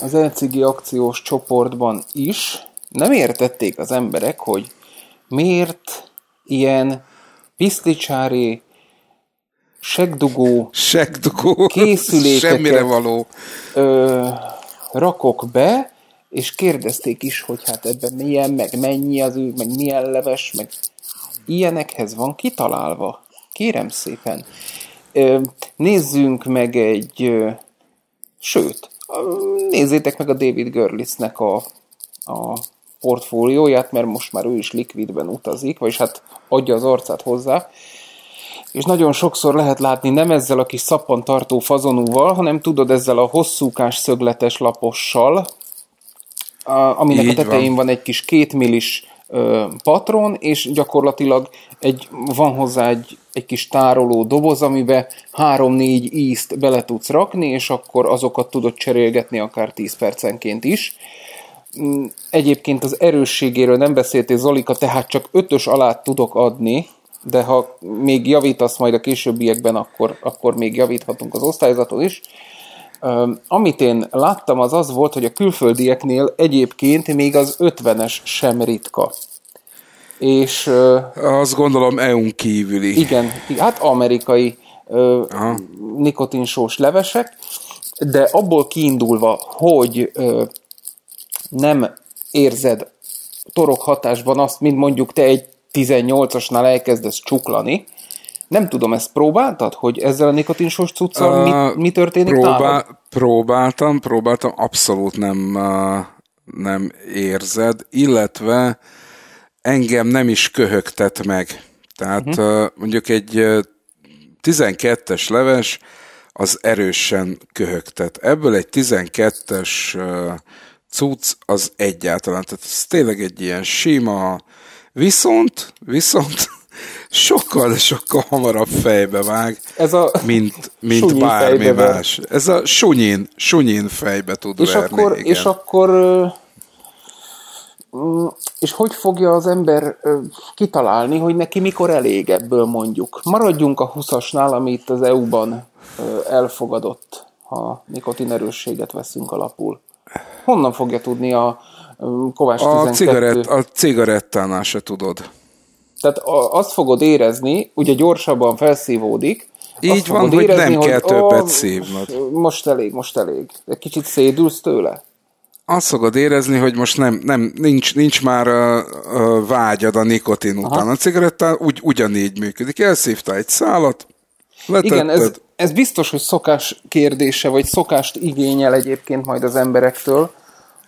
az LCG akciós csoportban is. Nem értették az emberek, hogy miért ilyen piszlicsári segdugó, segdugó készülékeket semmire való. Ö, rakok be, és kérdezték is, hogy hát ebben milyen, meg mennyi az ő, meg milyen leves, meg ilyenekhez van kitalálva. Kérem szépen. Ö, nézzünk meg egy, ö, sőt, nézzétek meg a David Görlitznek a, a portfólióját, mert most már ő is likvidben utazik, vagyis hát adja az arcát hozzá. És nagyon sokszor lehet látni nem ezzel a kis szappantartó fazonúval, hanem tudod ezzel a hosszúkás szögletes lapossal, aminek Így a tetején van. van egy kis kétmillis patron, és gyakorlatilag egy, van hozzá egy, egy kis tároló doboz, amibe 3-4 ízt bele tudsz rakni, és akkor azokat tudod cserélgetni akár 10 percenként is. Mm, egyébként az erősségéről nem beszéltél, Zolika, tehát csak ötös alá tudok adni, de ha még javítasz majd a későbbiekben, akkor, akkor még javíthatunk az osztályzatot is. Amit én láttam, az az volt, hogy a külföldieknél egyébként még az 50-es sem ritka. És... Azt gondolom EU-n kívüli. Igen, hát amerikai nikotinsós levesek, de abból kiindulva, hogy nem érzed torok hatásban azt, mint mondjuk te egy 18-asnál elkezdesz csuklani, Nem tudom, ezt próbáltad, hogy ezzel a nikotinsos cuccal Uh, mi, mi történik Próbál, nálad? próbáltam, próbáltam, abszolút nem, uh, nem érzed, illetve engem nem is köhögtet meg. Tehát uh-huh. uh, mondjuk egy uh, 12-es leves az erősen köhögtet. Ebből egy 12-es uh, cucc az egyáltalán. Tehát ez tényleg egy ilyen sima, viszont, viszont sokkal, de sokkal hamarabb fejbe vág, Ez a mint, mint bármi fejbe más. Ez a sunyin, sunyin fejbe tud És verni. akkor, igen. és akkor mm, és hogy fogja az ember kitalálni, hogy neki mikor elég ebből mondjuk? Maradjunk a 20-asnál, ami itt az EU-ban elfogadott, ha nikotinerősséget veszünk alapul. Honnan fogja tudni a ö, Kovács a, 12? cigarett, a cigarettánál se tudod. Tehát a, azt fogod érezni, ugye gyorsabban felszívódik, Így azt van, fogod hogy érezni, nem kell többet ó, szívnod. Most elég, most elég. Egy kicsit szédülsz tőle? Azt fogod érezni, hogy most nem, nem nincs, nincs már uh, uh, vágyad a nikotin után. A cigarettán úgy, ugyanígy működik. Elszívtál egy szálat, letetted. Igen, ez, ez biztos, hogy szokás kérdése, vagy szokást igényel egyébként majd az emberektől,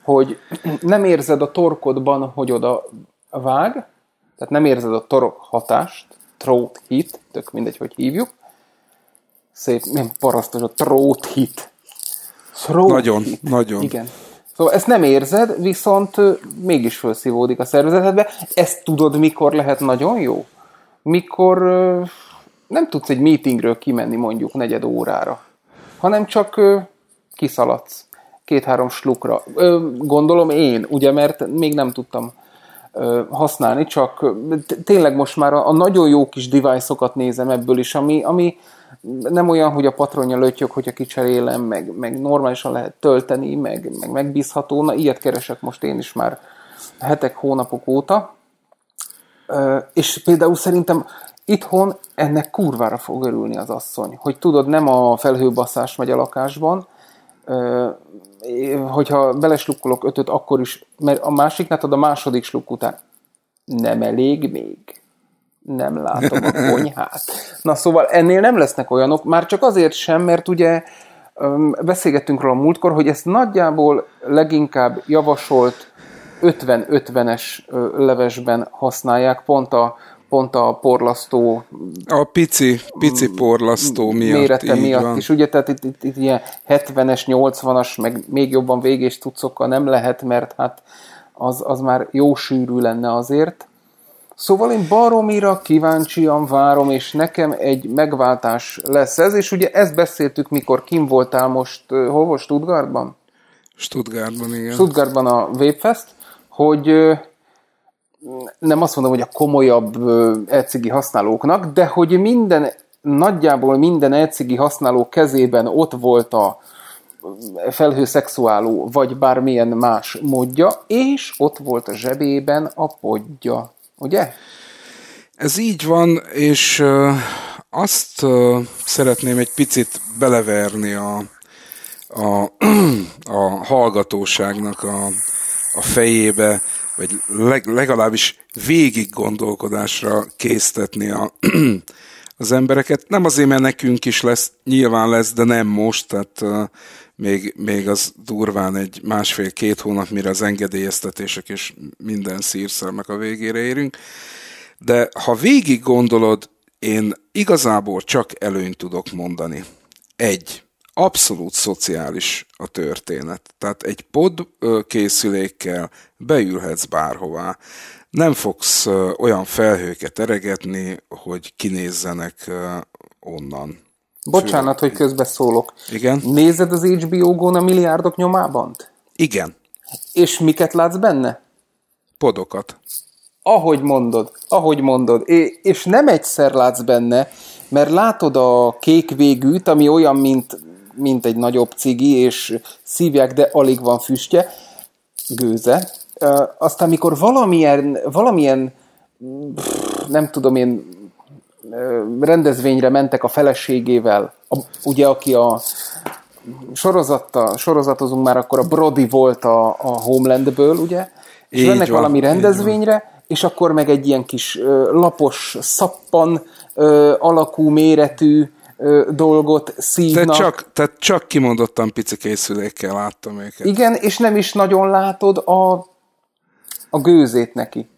hogy nem érzed a torkodban, hogy oda vág, tehát nem érzed a torok hatást, throat hit, tök mindegy, hogy hívjuk. Szép, milyen parasztos a throat hit. Throat Nagyon, hit. nagyon. Igen. Szóval ezt nem érzed, viszont mégis felszívódik a szervezetedbe. Ezt tudod, mikor lehet nagyon jó? Mikor nem tudsz egy meetingről kimenni mondjuk negyed órára, hanem csak ö, kiszaladsz két-három slukra. Ö, gondolom én, ugye, mert még nem tudtam ö, használni, csak tényleg most már a, a nagyon jó kis device-okat nézem ebből is, ami, ami nem olyan, hogy a patronja lötyög, hogyha kicserélem, meg, meg normálisan lehet tölteni, meg, meg megbízható. Na, ilyet keresek most én is már hetek, hónapok óta. Ö, és például szerintem itthon ennek kurvára fog örülni az asszony, hogy tudod, nem a felhőbasszás megy a lakásban, hogyha beleslukkolok ötöt, akkor is, mert a másiknál tudod, a második sluk után nem elég még. Nem látom a konyhát. Na szóval ennél nem lesznek olyanok, már csak azért sem, mert ugye beszélgettünk róla a múltkor, hogy ezt nagyjából leginkább javasolt 50-50-es ö, levesben használják, pont a, pont a porlasztó A pici, pici porlasztó miatt. mérete miatt van. is. Ugye, tehát itt, itt, itt ilyen 70-es, 80-as, meg még jobban végés tucokkal nem lehet, mert hát az, az már jó sűrű lenne azért. Szóval én baromira kíváncsian várom, és nekem egy megváltás lesz ez, és ugye ezt beszéltük, mikor kim voltál most, volt, Stuttgartban? Stuttgartban, igen. Stuttgartban a Vapefest, hogy nem azt mondom, hogy a komolyabb ö, elcigi használóknak, de hogy minden, nagyjából minden elcigi használó kezében ott volt a felhőszexuáló, vagy bármilyen más módja, és ott volt a zsebében a podja. Ugye? Ez így van, és azt szeretném egy picit beleverni a, a, a hallgatóságnak a, a fejébe, vagy leg, legalábbis végig gondolkodásra késztetni a, az embereket. Nem azért, mert nekünk is lesz, nyilván lesz, de nem most, tehát uh, még, még az durván egy másfél-két hónap, mire az engedélyeztetések és minden szírszermek a végére érünk. De ha végig gondolod, én igazából csak előnyt tudok mondani. Egy, abszolút szociális a történet. Tehát egy pod készülékkel beülhetsz bárhová. Nem fogsz olyan felhőket eregetni, hogy kinézzenek onnan. Bocsánat, hogy közbeszólok. Igen? Nézed az HBO Go-n a milliárdok nyomában? Igen, És miket látsz benne? podokat. Ahogy mondod, ahogy mondod. É- és nem egyszer látsz benne, mert látod a kék végűt, ami olyan, mint, mint egy nagyobb cigi, és szívják, de alig van füstje, gőze. Aztán, mikor valamilyen, valamilyen nem tudom én, rendezvényre mentek a feleségével, a, ugye, aki a sorozatta, sorozatozunk már, akkor a Brody volt a, a Homelandből, ugye, és Így mennek van, valami rendezvényre, és akkor meg egy ilyen kis lapos szappan alakú méretű ö, dolgot szívnak. Tehát csak, tehát csak kimondottan pici készülékkel láttam őket. Igen, és nem is nagyon látod a, a gőzét neki.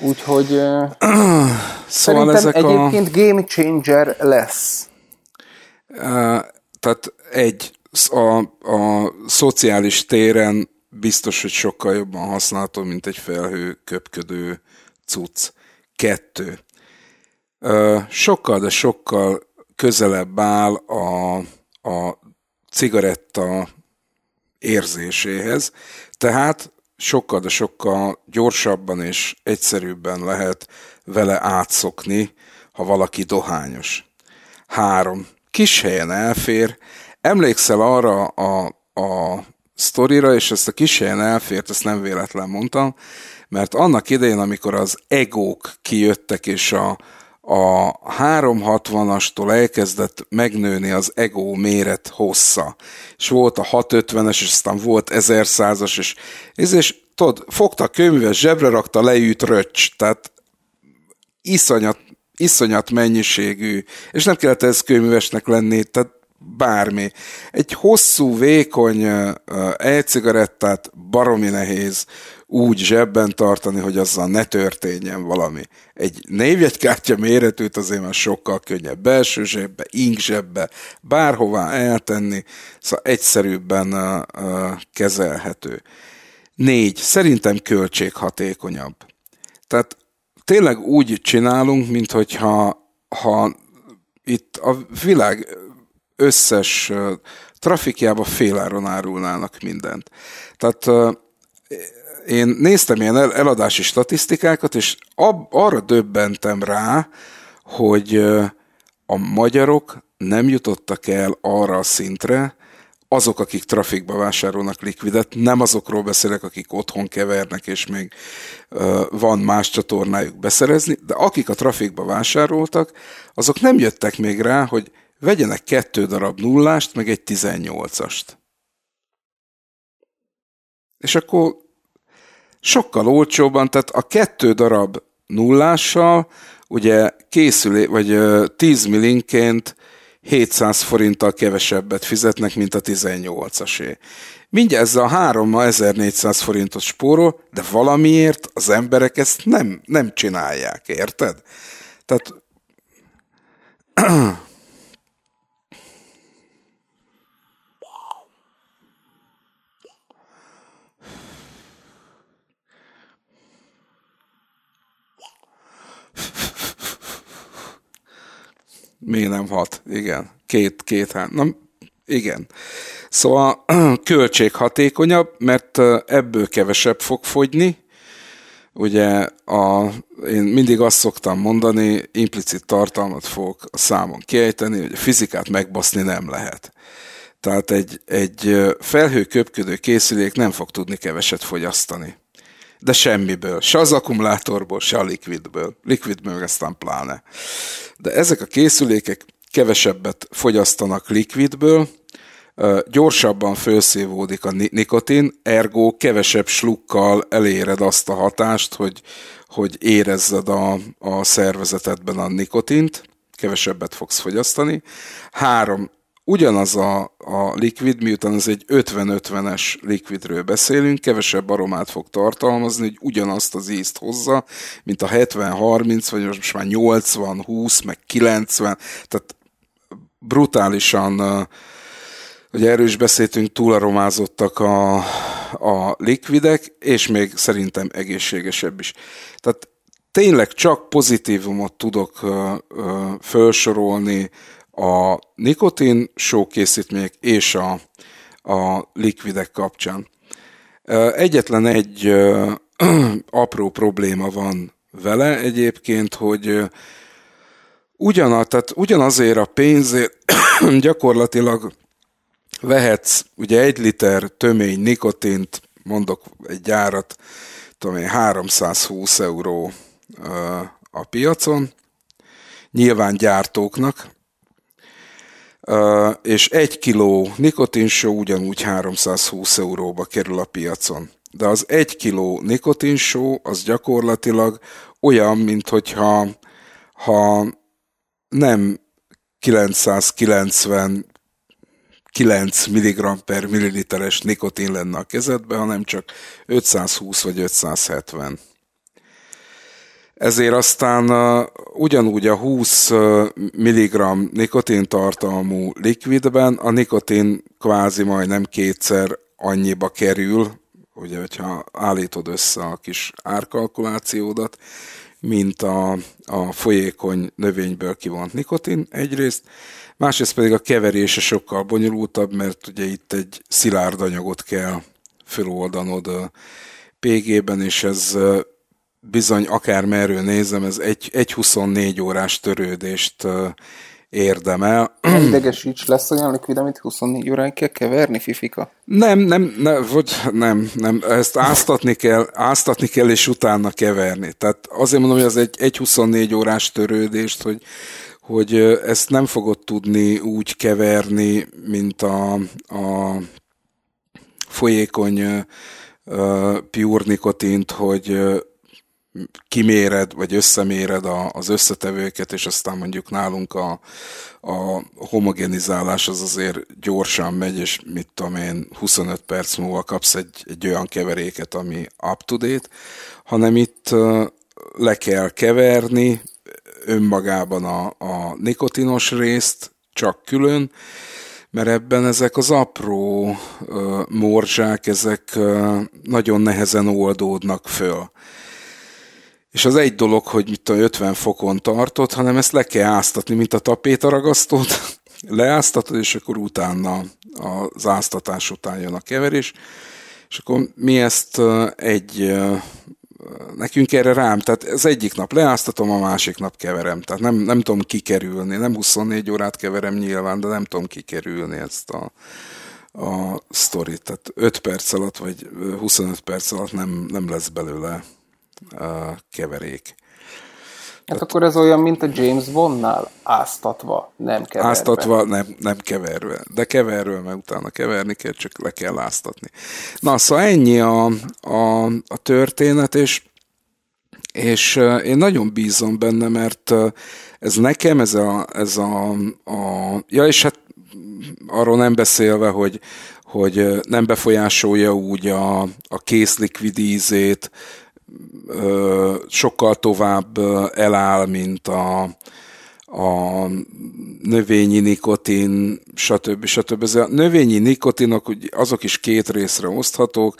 Úgyhogy ö, Szóval szerintem ezek a... egyébként game changer lesz. Ö, tehát egy, a, a szociális téren biztos, hogy sokkal jobban használható, mint egy felhő köpködő cucc. Kettő. Sokkal, de sokkal közelebb áll a, a cigaretta érzéséhez, tehát sokkal, de sokkal gyorsabban és egyszerűbben lehet vele átszokni, ha valaki dohányos. Három. Kis helyen elfér. Emlékszel arra a, a sztorira, és ezt a kis helyen elfért, ezt nem véletlen mondtam, mert annak idején, amikor az egók kijöttek, és a, a 360-astól elkezdett megnőni az ego méret hossza, és volt a 650-es, és aztán volt 1100-as, és, és, és tudod, fogta a könyves, zsebre rakta, leült röcs, tehát iszonyat, iszonyat mennyiségű, és nem kellett ez könyvesnek lenni, tehát bármi. Egy hosszú, vékony e-cigarettát baromi nehéz úgy zsebben tartani, hogy azzal ne történjen valami. Egy névjegykártya méretűt azért már sokkal könnyebb belső zsebbe, ink zsebbe, bárhová eltenni, szóval egyszerűbben uh, uh, kezelhető. Négy, szerintem költséghatékonyabb. Tehát tényleg úgy csinálunk, mint hogyha ha itt a világ összes trafikjába féláron árulnának mindent. Tehát én néztem ilyen el, eladási statisztikákat, és ab, arra döbbentem rá, hogy a magyarok nem jutottak el arra a szintre, azok, akik trafikba vásárolnak likvidet, nem azokról beszélek, akik otthon kevernek, és még van más csatornájuk beszerezni, de akik a trafikba vásároltak, azok nem jöttek még rá, hogy vegyenek kettő darab nullást, meg egy 18-ast. És akkor sokkal olcsóbban, tehát a kettő darab nullással, ugye készülé, vagy 10 millinként 700 forinttal kevesebbet fizetnek, mint a 18-asé. Mindjárt ezzel a hárommal 1400 forintot spórol, de valamiért az emberek ezt nem, nem csinálják, érted? Tehát Még nem hat, igen. Két, két, hát, na, igen. Szóval költséghatékonyabb, mert ebből kevesebb fog fogyni. Ugye a, én mindig azt szoktam mondani, implicit tartalmat fogok a számon kiejteni, hogy a fizikát megbaszni nem lehet. Tehát egy, egy felhőköpködő készülék nem fog tudni keveset fogyasztani. De semmiből. Se az akkumulátorból, se a likvidből. Likvidből aztán pláne de ezek a készülékek kevesebbet fogyasztanak likvidből, gyorsabban felszívódik a nikotin, ergo kevesebb slukkal eléred azt a hatást, hogy, hogy érezzed a, a szervezetedben a nikotint, kevesebbet fogsz fogyasztani. Három, ugyanaz a, a likvid, miután ez egy 50-50-es likvidről beszélünk, kevesebb aromát fog tartalmazni, hogy ugyanazt az ízt hozza, mint a 70-30, vagy most már 80-20, meg 90, tehát brutálisan, ugye erről is beszéltünk, túlaromázottak a, a likvidek, és még szerintem egészségesebb is. Tehát tényleg csak pozitívumot tudok felsorolni a nikotin sókészítmények és a, a likvidek kapcsán. Egyetlen egy apró probléma van vele egyébként, hogy ugyanaz, tehát ugyanazért a pénzért gyakorlatilag vehetsz ugye egy liter tömény nikotint, mondok egy gyárat, tudom én, 320 euró a piacon, nyilván gyártóknak, és egy kiló nikotinsó ugyanúgy 320 euróba kerül a piacon. de az egy kiló nikotinsó az gyakorlatilag olyan, mint hogyha ha nem 990 9 mg per milliliteres nikotin lenne a kezedben, hanem csak 520 vagy 570. Ezért aztán ugyanúgy a 20 mg nikotin tartalmú likvidben a nikotin kvázi majdnem kétszer annyiba kerül, ugye, hogyha állítod össze a kis árkalkulációdat, mint a, a folyékony növényből kivont nikotin egyrészt, másrészt pedig a keverése sokkal bonyolultabb, mert ugye itt egy szilárd anyagot kell föloldanod PG-ben, és ez bizony akár merő nézem, ez egy, egy 24 órás törődést érdemel. Nem idegesíts, lesz olyan likvid, amit 24 óráig kell keverni, Fifika? Nem, nem, nem, vagy nem, nem, ezt áztatni kell, áztatni kell, és utána keverni. Tehát azért mondom, hogy az egy, egy 24 órás törődést, hogy, hogy ezt nem fogod tudni úgy keverni, mint a, a folyékony uh, pure nikotint, hogy kiméred, vagy összeméred a, az összetevőket, és aztán mondjuk nálunk a, a homogenizálás az azért gyorsan megy, és mit tudom én, 25 perc múlva kapsz egy, egy olyan keveréket, ami up-to-date, hanem itt le kell keverni önmagában a, a nikotinos részt, csak külön, mert ebben ezek az apró uh, morzsák, ezek uh, nagyon nehezen oldódnak föl. És az egy dolog, hogy mit tudom, 50 fokon tartott, hanem ezt le kell áztatni, mint a tapétaragasztót. Leáztatod, és akkor utána az áztatás után jön a keverés. És akkor mi ezt egy nekünk erre rám, tehát az egyik nap leáztatom, a másik nap keverem, tehát nem, nem tudom kikerülni, nem 24 órát keverem nyilván, de nem tudom kikerülni ezt a, a sztorit, tehát 5 perc alatt, vagy 25 perc alatt nem, nem lesz belőle keverék. Hát akkor ez olyan, mint a James Bondnál, áztatva, nem keverve. Áztatva, nem, nem keverve. De keverve, mert utána keverni kell, csak le kell áztatni. Na, szóval ennyi a, a, a történet, és, és én nagyon bízom benne, mert ez nekem, ez a, ez a, a ja, és hát arról nem beszélve, hogy, hogy nem befolyásolja úgy a, a készlikvid ízét, sokkal tovább eláll, mint a, a növényi nikotin, stb. stb. Ez a növényi nikotinok azok is két részre oszthatók.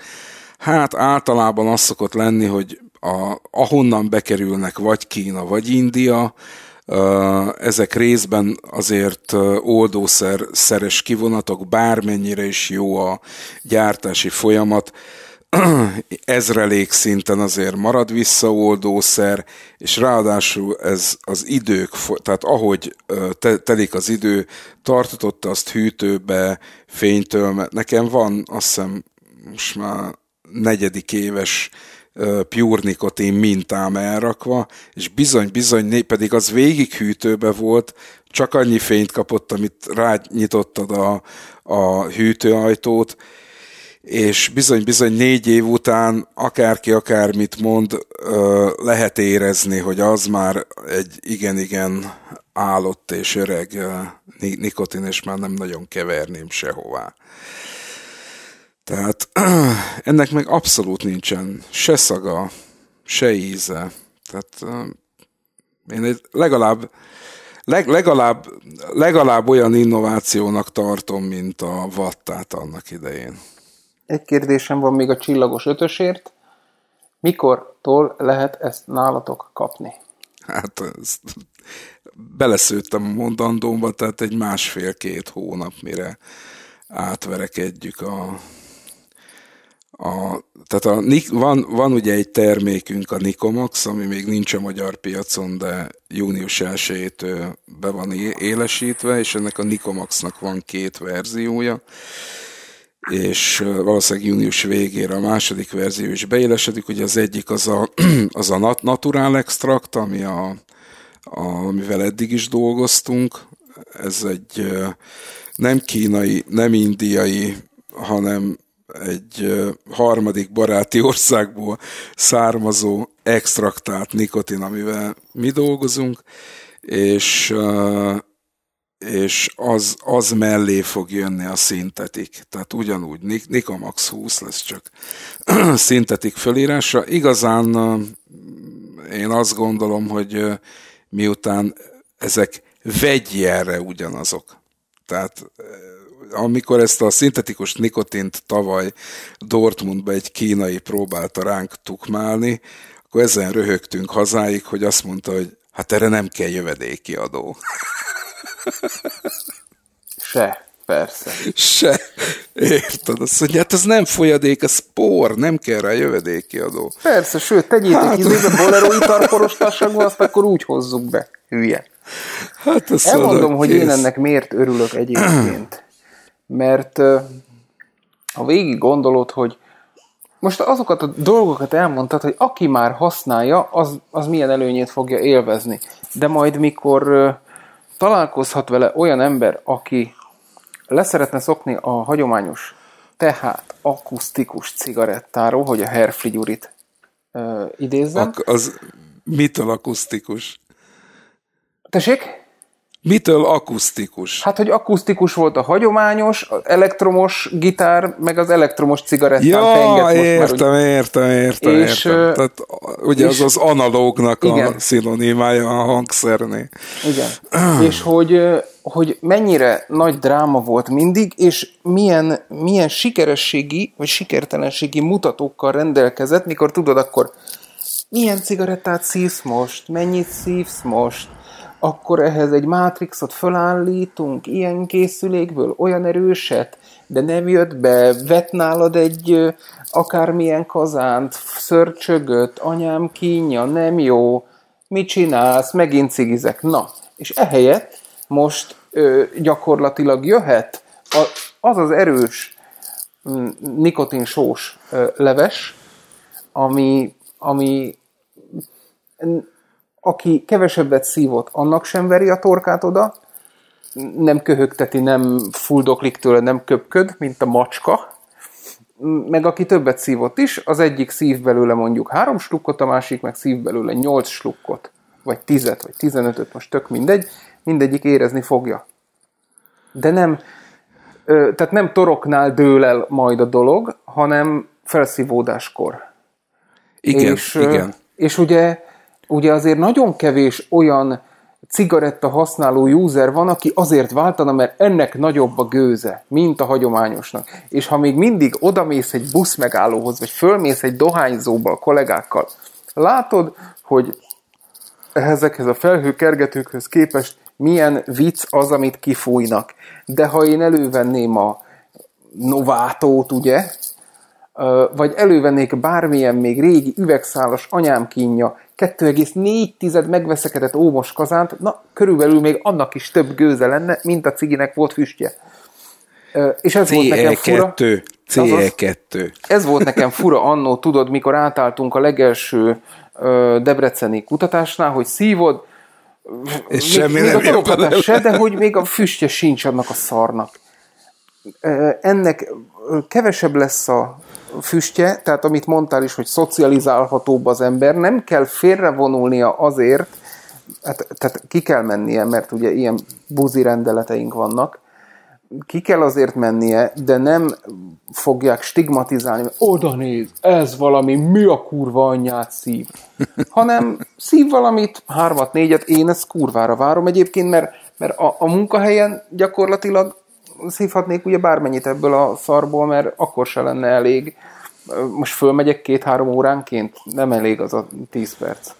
Hát általában az szokott lenni, hogy a, ahonnan bekerülnek vagy Kína, vagy India, ezek részben azért oldószer szeres kivonatok, bármennyire is jó a gyártási folyamat, ezrelék szinten azért marad visszaoldószer, és ráadásul ez az idők, tehát ahogy telik az idő, tartott azt hűtőbe, fénytől, mert nekem van azt hiszem most már negyedik éves pure nikotin mintám elrakva, és bizony-bizony, pedig az végig hűtőbe volt, csak annyi fényt kapott, amit rányitottad a, a hűtőajtót, és bizony-bizony négy év után akárki akármit mond, lehet érezni, hogy az már egy igen-igen állott és öreg nikotin, és már nem nagyon keverném sehová. Tehát ennek meg abszolút nincsen se szaga, se íze. Tehát én legalább, leg, legalább, legalább olyan innovációnak tartom, mint a vattát annak idején. Egy kérdésem van még a csillagos ötösért. Mikortól lehet ezt nálatok kapni? Hát ezt beleszőttem a mondandómba, tehát egy másfél-két hónap, mire átverekedjük a, a tehát a, van, van ugye egy termékünk, a Nikomax, ami még nincs a magyar piacon, de június 1 be van élesítve, és ennek a Nikomaxnak van két verziója és valószínűleg június végére a második verzió is beélesedik. Ugye az egyik az a, az a Natural Extract, ami a, a, amivel eddig is dolgoztunk. Ez egy nem kínai, nem indiai, hanem egy harmadik baráti országból származó extraktált nikotin, amivel mi dolgozunk, és és az, az mellé fog jönni a szintetik. Tehát ugyanúgy Nikomax 20 lesz csak szintetik fölírása. Igazán én azt gondolom, hogy miután ezek vegyjelre ugyanazok. Tehát amikor ezt a szintetikus nikotint tavaly Dortmundba egy kínai próbálta ránk tukmálni, akkor ezen röhögtünk hazáig, hogy azt mondta, hogy hát erre nem kell jövedéki adó. Se, persze. Se. Érted? Azt mondja, hát ez nem folyadék, ez por, nem kell rá jövedéki adó. Persze, sőt, tegyétek hát... izébe bolero italporostasságban, azt akkor úgy hozzuk be. Hülye. Hát ezt Elmondom, hogy kész. én ennek miért örülök egyébként. Mert ha végig gondolod, hogy most azokat a dolgokat elmondtad, hogy aki már használja, az, az milyen előnyét fogja élvezni. De majd mikor találkozhat vele olyan ember, aki leszeretne szokni a hagyományos, tehát akusztikus cigarettáról, hogy a Herfli Gyurit uh, idézzem. Ak- az mitől akusztikus? Tessék? Mitől akusztikus? Hát, hogy akusztikus volt a hagyományos, az elektromos gitár, meg az elektromos cigarettán ja, penget. értem, már, értem, értem, és, értem. Tehát ugye és, az az analógnak igen. a szinonimája a hangszerné. Igen. és hogy, hogy mennyire nagy dráma volt mindig, és milyen, milyen sikerességi, vagy sikertelenségi mutatókkal rendelkezett, mikor tudod, akkor milyen cigarettát szívsz most, mennyit szívsz most, akkor ehhez egy mátrixot fölállítunk, ilyen készülékből, olyan erőset, de nem jött be, vett nálad egy akármilyen kazánt, szörcsögöt, anyám kínja, nem jó, mit csinálsz, megint cigizek. Na, és ehelyett most ö, gyakorlatilag jöhet a, az az erős mm, nikotinsós leves, ami, ami aki kevesebbet szívott, annak sem veri a torkát oda, nem köhögteti, nem fuldoklik tőle, nem köpköd, mint a macska, meg aki többet szívott is, az egyik szív belőle mondjuk három slukkot, a másik meg szív belőle nyolc slukkot, vagy tizet, vagy tizenötöt, most tök mindegy, mindegyik érezni fogja. De nem, tehát nem toroknál dől el majd a dolog, hanem felszívódáskor. Igen, és, igen. És ugye ugye azért nagyon kevés olyan cigaretta használó user van, aki azért váltana, mert ennek nagyobb a gőze, mint a hagyományosnak. És ha még mindig odamész egy busz megállóhoz, vagy fölmész egy dohányzóba a kollégákkal, látod, hogy ezekhez a felhőkergetőkhöz képest milyen vicc az, amit kifújnak. De ha én elővenném a Novátót, ugye, vagy elővennék bármilyen még régi üvegszálas anyám kínja, 2,4 megveszekedett ómos kazánt, na, körülbelül még annak is több gőze lenne, mint a ciginek volt füstje. És ez CE2. volt nekem fura. CE2. Ez volt nekem fura annó, tudod, mikor átálltunk a legelső debreceni kutatásnál, hogy szívod, és még, semmi még nem a se, de hogy még a füstje sincs annak a szarnak. Ennek kevesebb lesz a füstje, tehát amit mondtál is, hogy szocializálhatóbb az ember, nem kell félrevonulnia azért, hát, tehát ki kell mennie, mert ugye ilyen buzi rendeleteink vannak, ki kell azért mennie, de nem fogják stigmatizálni, hogy oda néz, ez valami, mi a kurva anyját szív. Hanem szív valamit, hármat, négyet, én ezt kurvára várom egyébként, mert, mert a, a munkahelyen gyakorlatilag szívhatnék ugye bármennyit ebből a szarból, mert akkor se lenne elég. Most fölmegyek két-három óránként, nem elég az a tíz perc.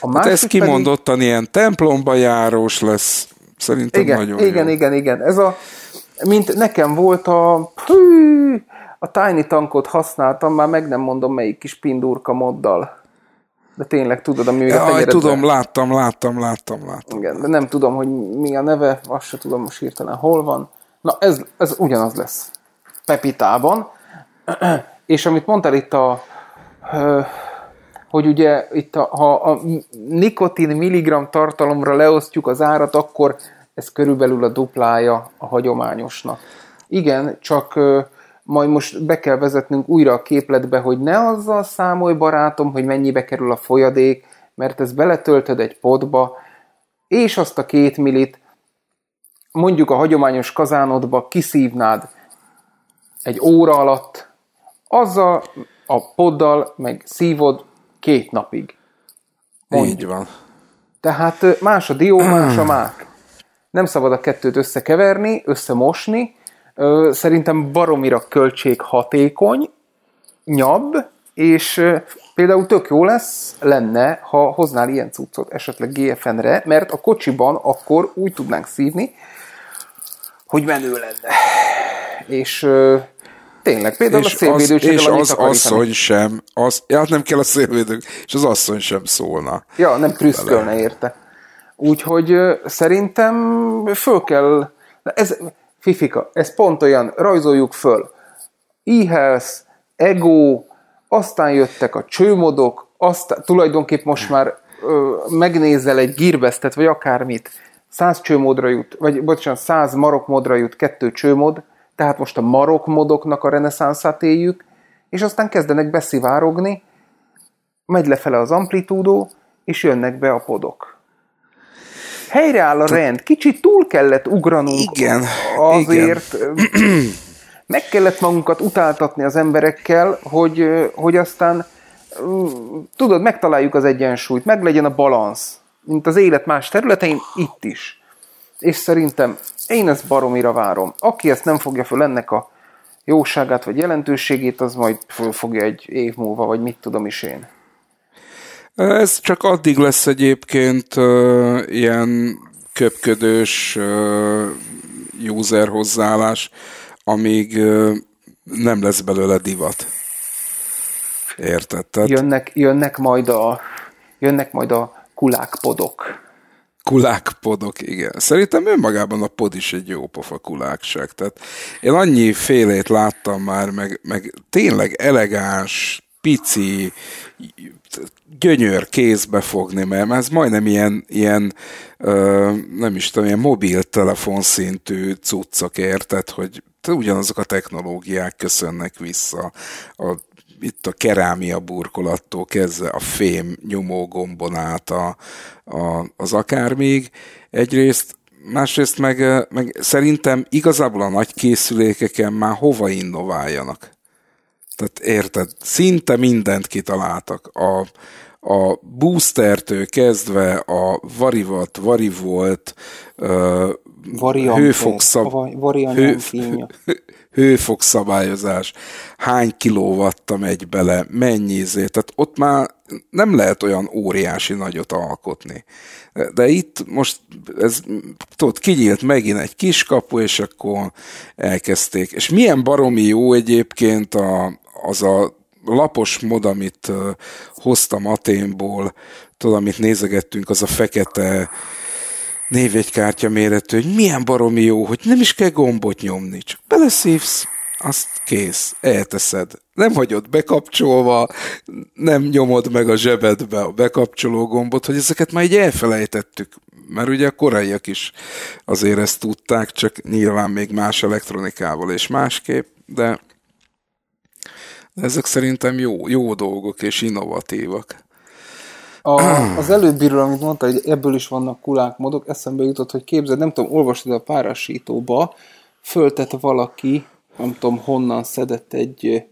A hát ez kimondottan pedig... ilyen templomba járós lesz. Szerintem igen, nagyon Igen, jó. igen, igen. Ez a, mint nekem volt a hű, a Tiny Tankot használtam, már meg nem mondom melyik kis pindurka moddal. De tényleg tudod, ami a Jaj, tudom, láttam, láttam, láttam, láttam. Igen, de nem tudom, hogy mi a neve, azt se tudom most hirtelen hol van. Na, ez, ez ugyanaz lesz. Pepitában. És amit mondtál itt a hogy ugye itt a, ha a nikotin milligram tartalomra leosztjuk az árat, akkor ez körülbelül a duplája a hagyományosnak. Igen, csak majd most be kell vezetnünk újra a képletbe, hogy ne azzal számolj, barátom, hogy mennyibe kerül a folyadék, mert ez beletöltöd egy potba, és azt a két millit mondjuk a hagyományos kazánodba kiszívnád egy óra alatt, azzal a poddal meg szívod két napig. Mondjuk. Így van. Tehát más a dió, más a mák. Nem szabad a kettőt összekeverni, összemosni. Szerintem baromira költséghatékony, nyabb, és például tök jó lesz, lenne, ha hoznál ilyen cuccot esetleg GFN-re, mert a kocsiban akkor úgy tudnánk szívni, hogy menő lenne. És Tényleg, például és a szélvédőség És az asszony sem, az, ja, nem kell a szélvédő, és az asszony sem szólna. Ja, nem prüszkölne érte. Úgyhogy szerintem föl kell, ez, Fifika, ez pont olyan, rajzoljuk föl. e ego, aztán jöttek a csőmodok, aztán tulajdonképp most már ö, megnézel egy gírbesztet, vagy akármit, száz csőmódra jut, vagy bocsánat, száz marokmódra jut kettő csőmód, tehát most a marok modoknak a reneszánszát éljük, és aztán kezdenek beszivárogni, megy lefele az amplitúdó, és jönnek be a podok. Helyreáll a rend, kicsit túl kellett ugranunk igen, azért, igen. meg kellett magunkat utáltatni az emberekkel, hogy, hogy aztán tudod, megtaláljuk az egyensúlyt, meg legyen a balansz, mint az élet más területein, itt is. És szerintem én ezt baromira várom. Aki ezt nem fogja föl ennek a jóságát vagy jelentőségét, az majd fölfogja egy év múlva, vagy mit tudom is én. Ez csak addig lesz egyébként uh, ilyen köpködős uh, user hozzáállás, amíg uh, nem lesz belőle divat. Érted? Tehát... Jönnek, jönnek, majd a, jönnek majd a kulákpodok kulákpodok, igen. Szerintem önmagában a pod is egy jó pofa kulákság. Tehát én annyi félét láttam már, meg, meg tényleg elegáns, pici, gyönyör kézbe fogni, mert ez majdnem ilyen, ilyen ö, nem is tudom, ilyen mobiltelefon szintű cuccok érted, hogy ugyanazok a technológiák köszönnek vissza a itt a kerámia burkolattól kezdve a fém nyomógombon át a, a, az akármíg egyrészt, másrészt meg, meg szerintem igazából a nagy készülékeken már hova innováljanak. Tehát érted, szinte mindent kitaláltak. A, a boostertől kezdve a varivat, varivolt, uh, hőfokszab, hő, hőfokszabályozás, hány kilóvatta megy bele, mennyi izé, tehát ott már nem lehet olyan óriási nagyot alkotni. De itt most ez, tudod, kinyílt megint egy kiskapu, és akkor elkezdték. És milyen baromi jó egyébként a, az a lapos mod, amit hoztam Aténból, tudod, amit nézegettünk, az a fekete névjegykártya méretű, hogy milyen baromi jó, hogy nem is kell gombot nyomni, csak beleszívsz, azt kész, elteszed. Nem hagyod bekapcsolva, nem nyomod meg a zsebedbe a bekapcsoló gombot, hogy ezeket már így elfelejtettük. Mert ugye a koraiak is azért ezt tudták, csak nyilván még más elektronikával és másképp, de ezek szerintem jó, jó dolgok és innovatívak. A, az előbbiről, amit mondta, hogy ebből is vannak kulák modok, eszembe jutott, hogy képzeld, nem tudom, olvastad a párásítóba, föltett valaki, nem tudom honnan szedett egy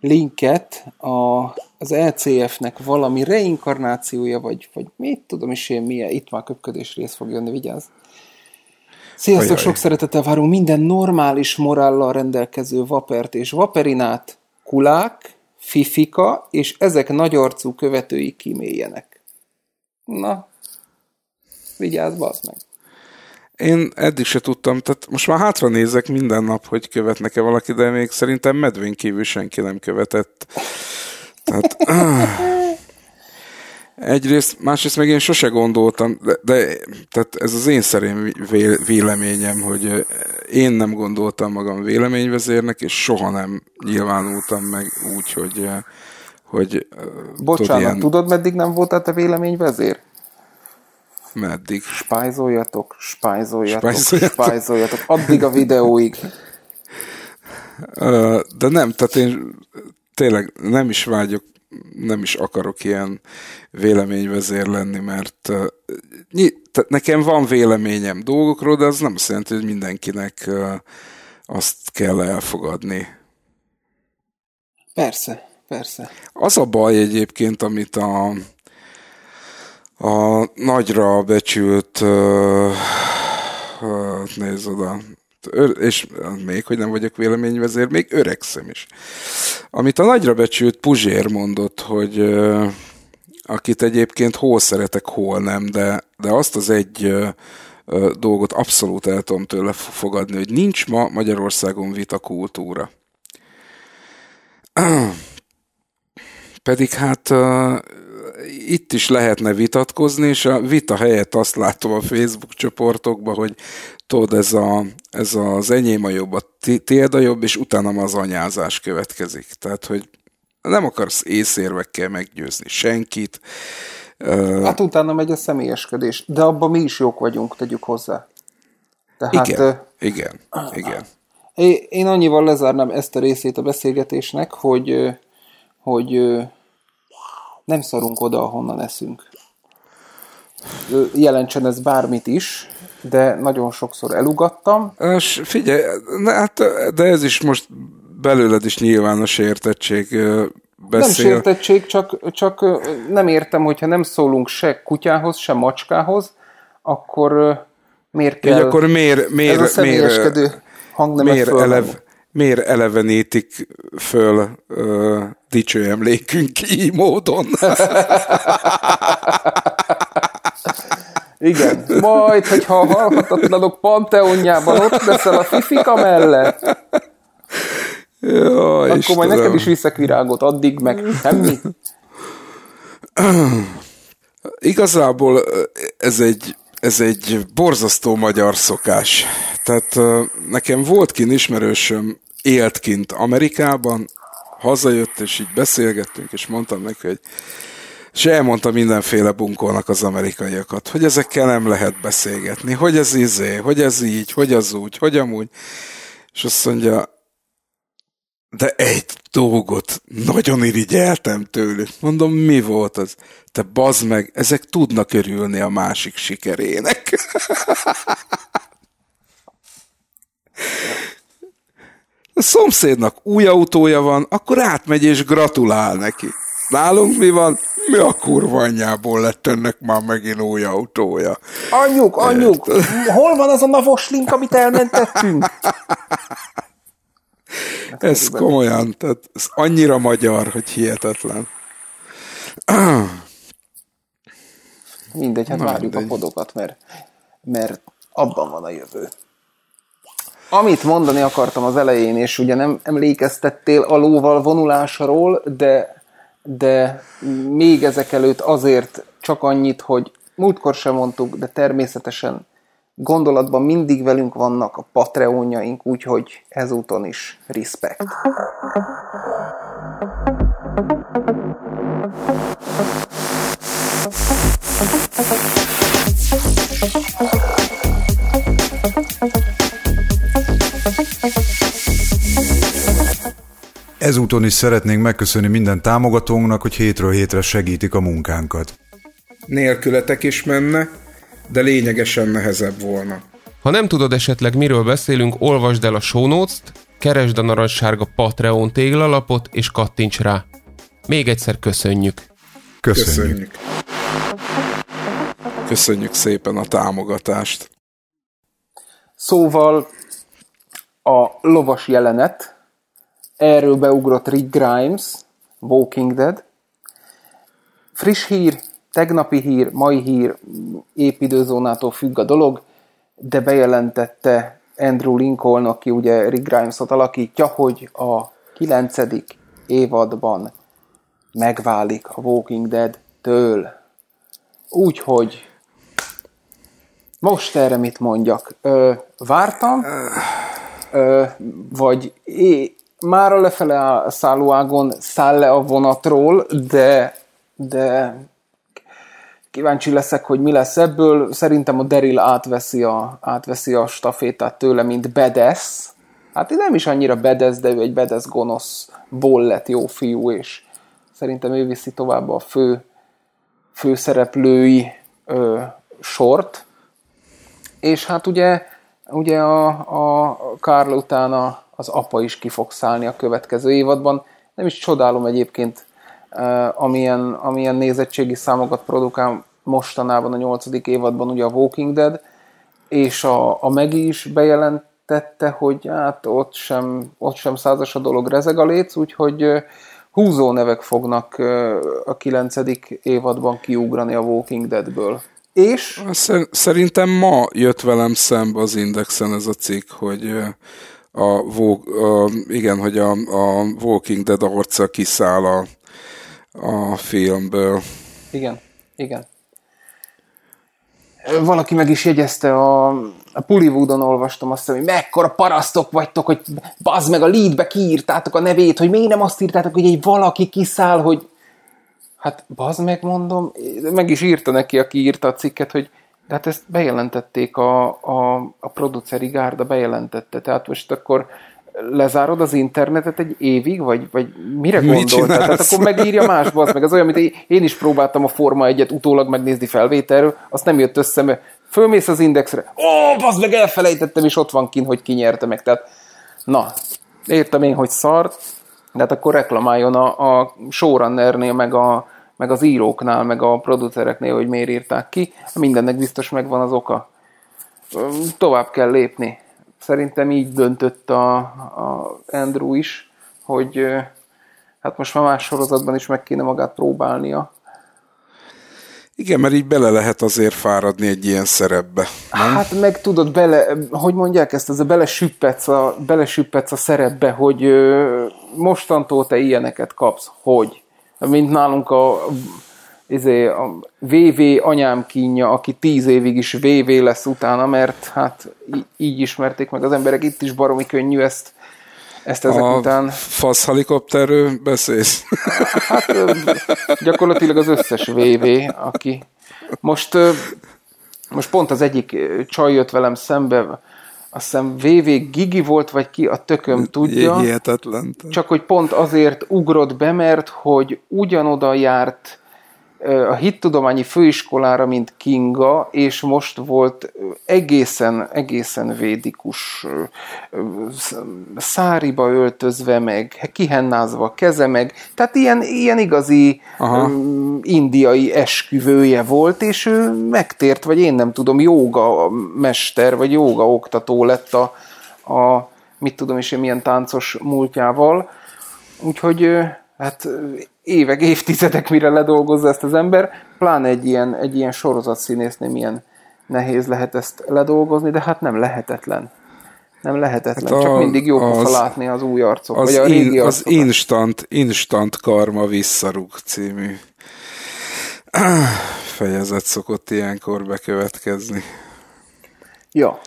linket a, az ECF-nek valami reinkarnációja, vagy, vagy mit tudom is én milyen, itt már köpködés rész fog jönni, vigyázz. Sziasztok, Ajaj. sok szeretettel várunk minden normális morállal rendelkező vapert és vaperinát, kulák, fifika, és ezek nagyarcú követői kiméljenek. Na, vigyázz, bazd meg. Én eddig se tudtam, tehát most már hátra nézek minden nap, hogy követnek-e valaki, de még szerintem medvén kívül senki nem követett. Tehát, Egyrészt, másrészt meg én sose gondoltam, de, de tehát ez az én szerém véleményem, hogy én nem gondoltam magam véleményvezérnek, és soha nem nyilvánultam meg úgy, hogy, hogy Bocsánat, tudod, ilyen... tudod, meddig nem voltál te véleményvezér? Meddig? Spájzoljatok, spájzoljatok, spájzoljatok, spájzoljatok, addig a videóig. De nem, tehát én tényleg nem is vágyok, nem is akarok ilyen véleményvezér lenni, mert tehát nekem van véleményem dolgokról, de az nem azt jelenti, hogy mindenkinek azt kell elfogadni. Persze, persze. Az a baj egyébként, amit a, a nagyra becsült uh, uh, nézd oda, és még, hogy nem vagyok véleményvezér, még öregszem is. Amit a nagyra becsült Puzsér mondott, hogy akit egyébként hol szeretek, hol nem, de, de azt az egy dolgot abszolút el tudom tőle fogadni, hogy nincs ma Magyarországon vita kultúra. Pedig hát uh, itt is lehetne vitatkozni, és a vita helyett azt látom a Facebook csoportokban, hogy tudod, ez, a, ez az enyém a jobb, a tiéd a jobb, és utána az anyázás következik. Tehát, hogy nem akarsz észérvekkel meggyőzni senkit. Hát utána megy a személyeskedés, de abban mi is jók vagyunk, tegyük hozzá. Tehát, igen, uh, igen, igen. Én annyival lezárnám ezt a részét a beszélgetésnek, hogy, hogy nem szarunk oda, ahonnan eszünk. Jelentsen ez bármit is, de nagyon sokszor elugattam. És figyelj, hát, de ez is most belőled is nyilvános értettség beszél. Nem sértettség, csak, csak nem értem, hogyha nem szólunk se kutyához, se macskához, akkor miért kell... Így akkor miért, miért, ez a miért, miért, elev, miért elevenítik föl uh, dicső emlékünk így módon? Igen, majd, hogyha a halhatatlanok panteonjában ott leszel a fifika mellett, Ja, Akkor Istenem. majd neked is viszek virágot, addig meg semmi. Igazából ez egy, ez egy borzasztó magyar szokás. Tehát nekem volt kint ismerősöm, élt kint Amerikában, hazajött, és így beszélgettünk, és mondtam neki, hogy és elmondta mindenféle bunkolnak az amerikaiakat, hogy ezekkel nem lehet beszélgetni, hogy ez izé, hogy ez így, hogy az úgy, hogy amúgy. És azt mondja, de egy dolgot nagyon irigyeltem tőlük. Mondom, mi volt az? Te bazd meg, ezek tudnak örülni a másik sikerének. A szomszédnak új autója van, akkor átmegy és gratulál neki. Nálunk mi van? Mi a kurva anyjából lett ennek már megint új autója? Anyjuk, anyjuk, hol van az a navoslink, amit elmentettünk? ez komolyan, tehát ez annyira magyar, hogy hihetetlen. Mindegy, hát Na, várjuk mindegy. a podokat, mert, mert abban van a jövő. Amit mondani akartam az elején, és ugye nem emlékeztettél a lóval vonulásról, de, de még ezek előtt azért csak annyit, hogy múltkor sem mondtuk, de természetesen gondolatban mindig velünk vannak a Patreonjaink, úgyhogy ezúton is respect. Ezúton is szeretnénk megköszönni minden támogatónknak, hogy hétről hétre segítik a munkánkat. Nélkületek is menne, de lényegesen nehezebb volna. Ha nem tudod esetleg miről beszélünk, olvasd el a show notes-t, keresd a narancssárga Patreon téglalapot és kattints rá. Még egyszer köszönjük. Köszönjük. Köszönjük, köszönjük szépen a támogatást. Szóval a lovas jelenet, erről beugrott Rick Grimes, Walking Dead. Friss hír, tegnapi hír, mai hír, épp időzónától függ a dolog, de bejelentette Andrew Lincoln, aki ugye Rick Grimes-ot alakítja, hogy a kilencedik évadban megválik a Walking Dead-től. Úgyhogy most erre mit mondjak? Ö, vártam, ö, vagy é, már a lefele szállóágon száll le a vonatról, de, de kíváncsi leszek, hogy mi lesz ebből. Szerintem a Daryl átveszi a, átveszi a stafétát tőle, mint Bedes, hát nem is annyira bedesz, de ő egy bedesz gonoszból lett jó fiú, és szerintem ő viszi tovább a fő, főszereplői ö, sort. És hát ugye, ugye a, a Karl utána az apa is ki fog szállni a következő évadban. Nem is csodálom egyébként, amilyen, amilyen nézettségi számokat produkál mostanában a nyolcadik évadban ugye a Walking Dead, és a, a Megi is bejelentette, hogy hát ott sem, ott sem százas a dolog rezeg a léc, úgyhogy húzó nevek fognak a kilencedik évadban kiugrani a Walking Deadből. És? Szerintem ma jött velem szembe az Indexen ez a cikk, hogy a, a, igen, hogy a, a Walking Dead arca kiszáll a, a filmből. Igen, igen. Valaki meg is jegyezte a, a Pullywoodon olvastam azt, hogy mekkora parasztok vagytok, hogy bazd meg a leadbe kiírtátok a nevét, hogy miért nem azt írtátok, hogy egy valaki kiszáll, hogy hát bazd meg mondom, meg is írta neki, aki írta a cikket, hogy de hát ezt bejelentették, a, a, a produceri gárda bejelentette, tehát most akkor lezárod az internetet egy évig, vagy, vagy mire gondoltál? Tehát akkor megírja más, az meg. Az olyan, mint én is próbáltam a Forma egyet utólag megnézni felvételről, azt nem jött össze, mert fölmész az indexre, ó, bazd meg, elfelejtettem, és ott van kint, hogy ki nyerte meg. Tehát, na, értem én, hogy szart, de hát akkor reklamáljon a, a showrunnernél, meg, a, meg az íróknál, meg a producereknél, hogy miért írták ki. Mindennek biztos megvan az oka. Tovább kell lépni szerintem így döntött a, a Andrew is, hogy hát most már más sorozatban is meg kéne magát próbálnia. Igen, mert így bele lehet azért fáradni egy ilyen szerepbe. Nem? Hát meg tudod, bele, hogy mondják ezt, az a belesüppetsz a, belesüppetsz a szerepbe, hogy ö, mostantól te ilyeneket kapsz, hogy. Mint nálunk a izé, a VV anyám kínja, aki tíz évig is VV lesz utána, mert hát így ismerték meg az emberek, itt is baromi könnyű ezt, ezt ezek a után. fasz helikopterről beszélsz? Hát gyakorlatilag az összes VV, aki most, most pont az egyik csaj jött velem szembe, azt hiszem VV Gigi volt, vagy ki, a tököm tudja. Hihetetlen. Csak hogy pont azért ugrott be, mert hogy ugyanoda járt a hittudományi főiskolára, mint Kinga, és most volt egészen, egészen védikus száriba öltözve meg, kihennázva keze meg, tehát ilyen, ilyen igazi Aha. indiai esküvője volt, és ő megtért, vagy én nem tudom, jóga mester, vagy jóga oktató lett a, a mit tudom is én milyen táncos múltjával, úgyhogy hát évek, évtizedek, mire ledolgozza ezt az ember, pláne egy ilyen, egy ilyen sorozatszínésznél milyen nehéz lehet ezt ledolgozni, de hát nem lehetetlen. Nem lehetetlen, hát a, csak mindig jó az, látni az új arcok, az vagy a régi in, Az instant, instant Karma visszarúg című fejezet szokott ilyenkor bekövetkezni. Ja,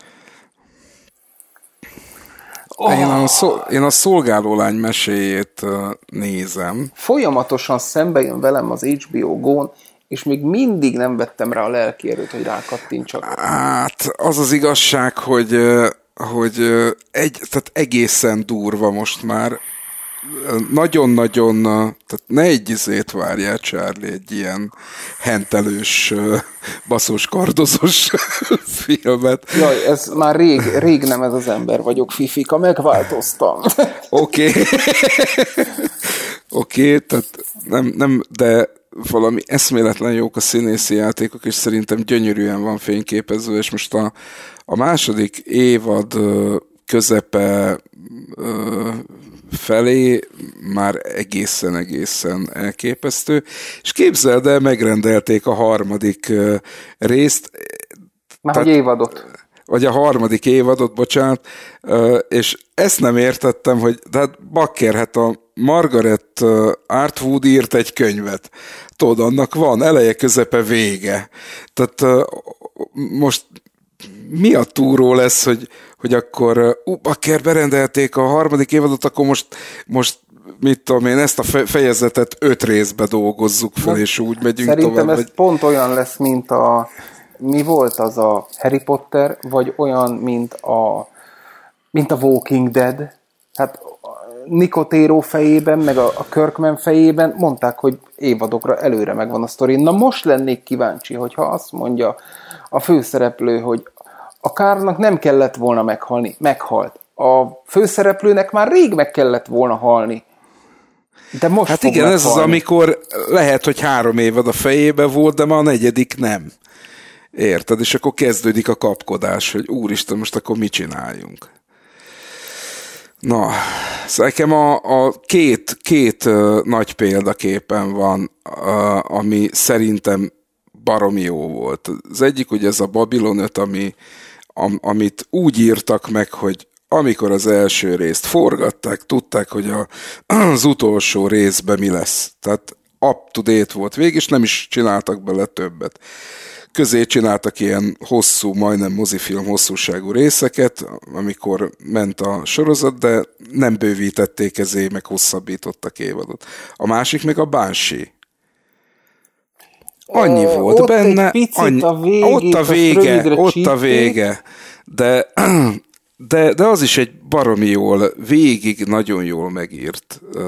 Oh. Én, a szol, én a szolgálólány meséjét nézem. Folyamatosan szembe jön velem az HBO Go-n, és még mindig nem vettem rá a lelki erőt, hogy rákattintsak. Hát az az igazság, hogy, hogy egy, tehát egészen durva most már nagyon-nagyon, tehát ne egy izét várjál, Charlie, egy ilyen hentelős, baszós, kardozós filmet. Jaj, ez már rég, rég nem ez az ember vagyok, Fifika, megváltoztam. Oké. Oké, okay, tehát nem, nem, de valami eszméletlen jók a színészi játékok, és szerintem gyönyörűen van fényképező, és most a, a második évad közepe felé már egészen-egészen elképesztő, és képzeld el, megrendelték a harmadik részt. Már hogy évadot. Vagy a harmadik évadot, bocsánat, és ezt nem értettem, hogy de hát bakker, hát a Margaret Artwood írt egy könyvet. Tudod, annak van eleje, közepe, vége. Tehát most mi a túró lesz, hogy, hogy akkor uh, bakker berendelték a harmadik évadot, akkor most, most mit tudom én, ezt a fejezetet öt részbe dolgozzuk fel, Na, és úgy megyünk Szerintem tovább. ez vagy... pont olyan lesz, mint a mi volt az a Harry Potter, vagy olyan, mint a mint a Walking Dead. Hát Nicotero fejében, meg a, a Kirkman fejében mondták, hogy évadokra előre megvan a sztori. Na most lennék kíváncsi, hogyha azt mondja a főszereplő, hogy a Kárnak nem kellett volna meghalni, meghalt. A főszereplőnek már rég meg kellett volna halni. De most Hát igen, ez az, amikor lehet, hogy három évad a fejébe volt, de ma a negyedik nem. Érted? És akkor kezdődik a kapkodás, hogy úristen, most akkor mit csináljunk? Na, szóval nekem a, a két, két uh, nagy példaképen van, uh, ami szerintem baromi jó volt. Az egyik ugye ez a Babylon 5, ami, am, amit úgy írtak meg, hogy amikor az első részt forgatták, tudták, hogy a, az utolsó részben mi lesz. Tehát up to date volt végig, és nem is csináltak bele többet. Közé csináltak ilyen hosszú, majdnem mozifilm hosszúságú részeket, amikor ment a sorozat, de nem bővítették ezé, meg hosszabbítottak évadot. A másik meg a Banshee. Annyi Ö, volt ott benne, egy picit annyi, a végét, ott a vége, ott a csípték. vége, de, de, de az is egy baromi jól, végig nagyon jól megírt uh,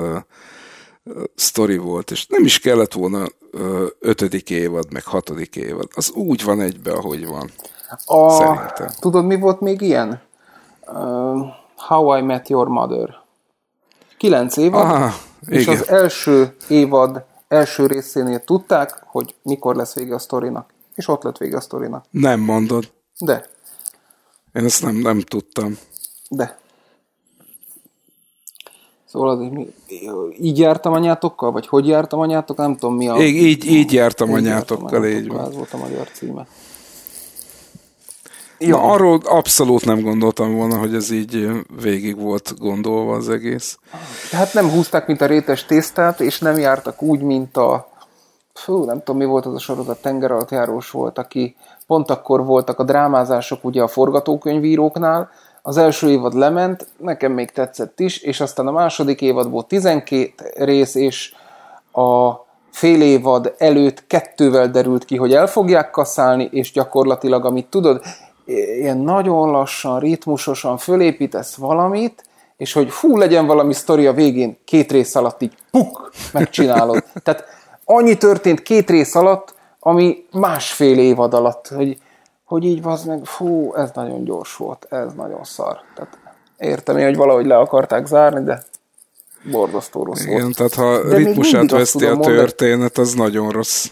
uh, sztori volt, és nem is kellett volna uh, ötödik évad, meg hatodik évad. Az úgy van egybe, ahogy van. A, Szerintem. tudod, mi volt még ilyen? Uh, How I Met Your Mother. Kilenc évad, Aha, és igen. az első évad első részénél tudták, hogy mikor lesz vége a sztorinak. És ott lett vége a sztorinak. Nem mondod. De, Én ezt nem, nem tudtam. de. Szóval azért mi, így jártam anyátokkal, vagy hogy jártam anyátok, nem tudom mi a... Így, így, így jártam Így anyátokkal, így anyátokkal, van. Ez volt a magyar címe. Ja. Na, arról abszolút nem gondoltam volna, hogy ez így végig volt gondolva az egész. Hát nem húzták, mint a rétes tésztát, és nem jártak úgy, mint a... Fú, nem tudom, mi volt az a sorozat, tenger alatt járós volt, aki pont akkor voltak a drámázások ugye a forgatókönyvíróknál, az első évad lement, nekem még tetszett is, és aztán a második évadból 12 rész, és a fél évad előtt kettővel derült ki, hogy el fogják kaszálni, és gyakorlatilag, amit tudod, ilyen nagyon lassan, ritmusosan fölépítesz valamit, és hogy fú, legyen valami sztori a végén, két rész alatt így puk, megcsinálod. Tehát annyi történt két rész alatt, ami másfél évad alatt, hogy, hogy így az meg, fú, ez nagyon gyors volt, ez nagyon szar. Tehát értem én, hogy valahogy le akarták zárni, de borzasztó rossz Igen, volt. tehát ha De ritmusát veszti a tudom mondani- történet, az nagyon rossz.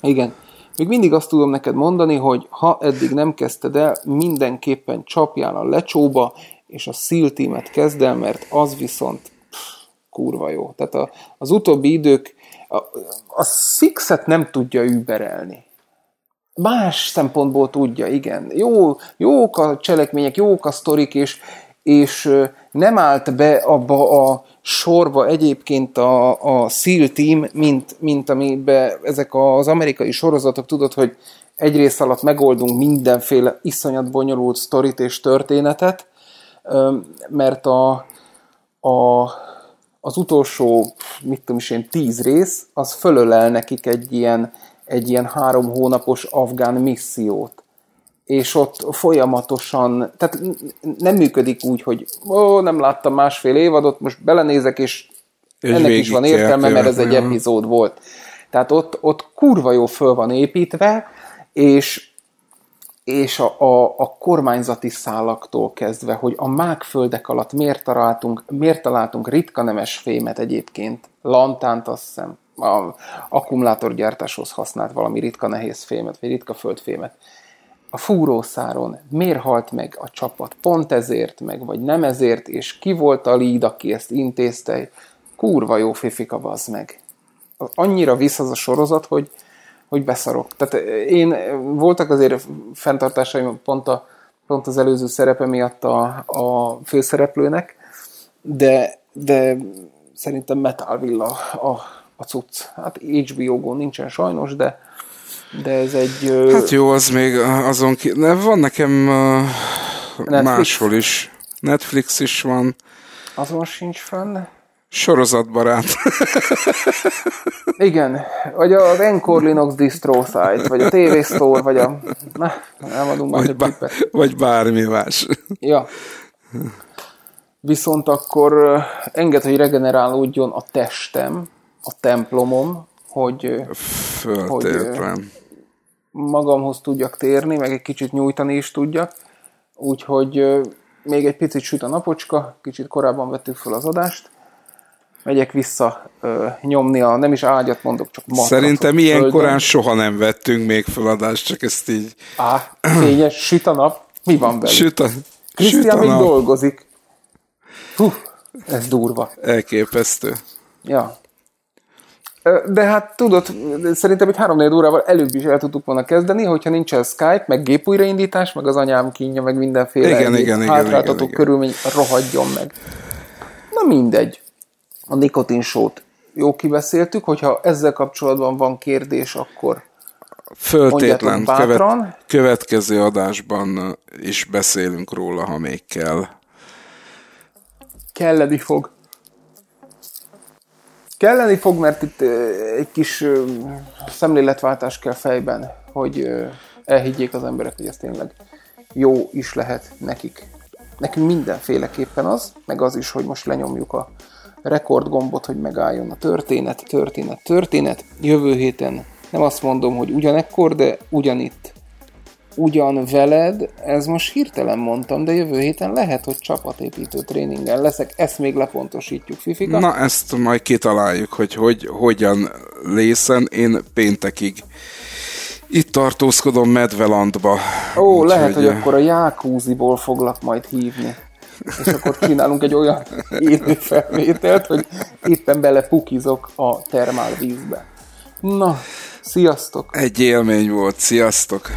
Igen. Még mindig azt tudom neked mondani, hogy ha eddig nem kezdted el, mindenképpen csapjál a lecsóba, és a SEAL teamet kezd el, mert az viszont pff, kurva jó. Tehát a, az utóbbi idők, a, a Sixet nem tudja überelni. Más szempontból tudja, igen. Jó, jók a cselekmények, jók a sztorik, és, és nem állt be abba a sorba egyébként a, a SEAL team, mint, mint amiben ezek az amerikai sorozatok, tudod, hogy egy rész alatt megoldunk mindenféle iszonyat bonyolult sztorit és történetet, mert a, a, az utolsó, mit tudom is én, tíz rész, az fölölel nekik egy ilyen, egy ilyen három hónapos afgán missziót. És ott folyamatosan, tehát nem működik úgy, hogy ó, nem láttam másfél évadot, most belenézek, és, És ennek is van értelme, mert ez egy epizód volt. Tehát ott, ott kurva jó föl van építve, és és a, a, a kormányzati szálaktól kezdve, hogy a mágföldek alatt miért találtunk, miért találtunk ritka nemes fémet egyébként, lantánt azt hiszem, a akkumulátorgyártáshoz használt valami ritka nehéz fémet, vagy ritka földfémet. A fúrószáron miért halt meg a csapat? Pont ezért meg, vagy nem ezért, és ki volt a lead, aki ezt intézte? Kurva jó fifika, bazd meg. Annyira visz az a sorozat, hogy, hogy beszarok. Tehát én voltak azért fenntartásaim pont, a, pont az előző szerepe miatt a, a főszereplőnek, de, de szerintem Metal Villa a, a cucc. Hát HBO-gon nincsen sajnos, de, de ez egy... Hát jó, az még azon ki... Ne, van nekem Netflix? máshol is. Netflix is van. Azon sincs fönn. Sorozatbarát. Igen, vagy az Encore Linux distro site, vagy a TV Store, vagy a... Na, nem adunk már vagy, bá, tippet. vagy bármi más. Ja. Viszont akkor enged, hogy regenerálódjon a testem, a templomom, hogy ö, Föltétlen. Magamhoz tudjak térni, meg egy kicsit nyújtani is tudjak. Úgyhogy még egy picit süt a napocska, kicsit korábban vettük fel az adást. Megyek vissza ö, nyomni a, nem is ágyat mondok, csak matracot Szerintem ilyen földön. korán soha nem vettünk még feladást, csak ezt így Á, fényes, süt a nap. Mi van velük? süt a, süt Krisztián a még nap. dolgozik. Hú, ez durva. Elképesztő. Ja. De hát tudod, szerintem egy 3 órával előbb is el tudtuk volna kezdeni, hogyha nincsen Skype, meg gép újraindítás, meg az anyám kínja, meg mindenféle Igen, igen, igen, hátráltató igen, igen. körülmény rohadjon meg. Na mindegy. A nikotinsót jó kibeszéltük, hogyha ezzel kapcsolatban van kérdés, akkor Föltétlen követ, következő adásban is beszélünk róla, ha még kell. kelleni fog. Kelleni fog, mert itt egy kis szemléletváltás kell fejben, hogy elhiggyék az emberek, hogy ez tényleg jó is lehet nekik. Nekünk mindenféleképpen az, meg az is, hogy most lenyomjuk a rekordgombot, hogy megálljon a történet, történet, történet. Jövő héten nem azt mondom, hogy ugyanekkor, de ugyanitt ugyan veled, ez most hirtelen mondtam, de jövő héten lehet, hogy csapatépítő tréningen leszek, ezt még lepontosítjuk, Fifika. Na, ezt majd kitaláljuk, hogy, hogy hogyan lészen. Én péntekig itt tartózkodom Medvelandba. Ó, Úgyhogy, lehet, hogy eh, akkor a Jákúziból foglak majd hívni. És akkor csinálunk egy olyan élő felvételt, hogy éppen belepukizok a termálvízbe. Na, Sziasztok! Egy élmény volt, sziasztok!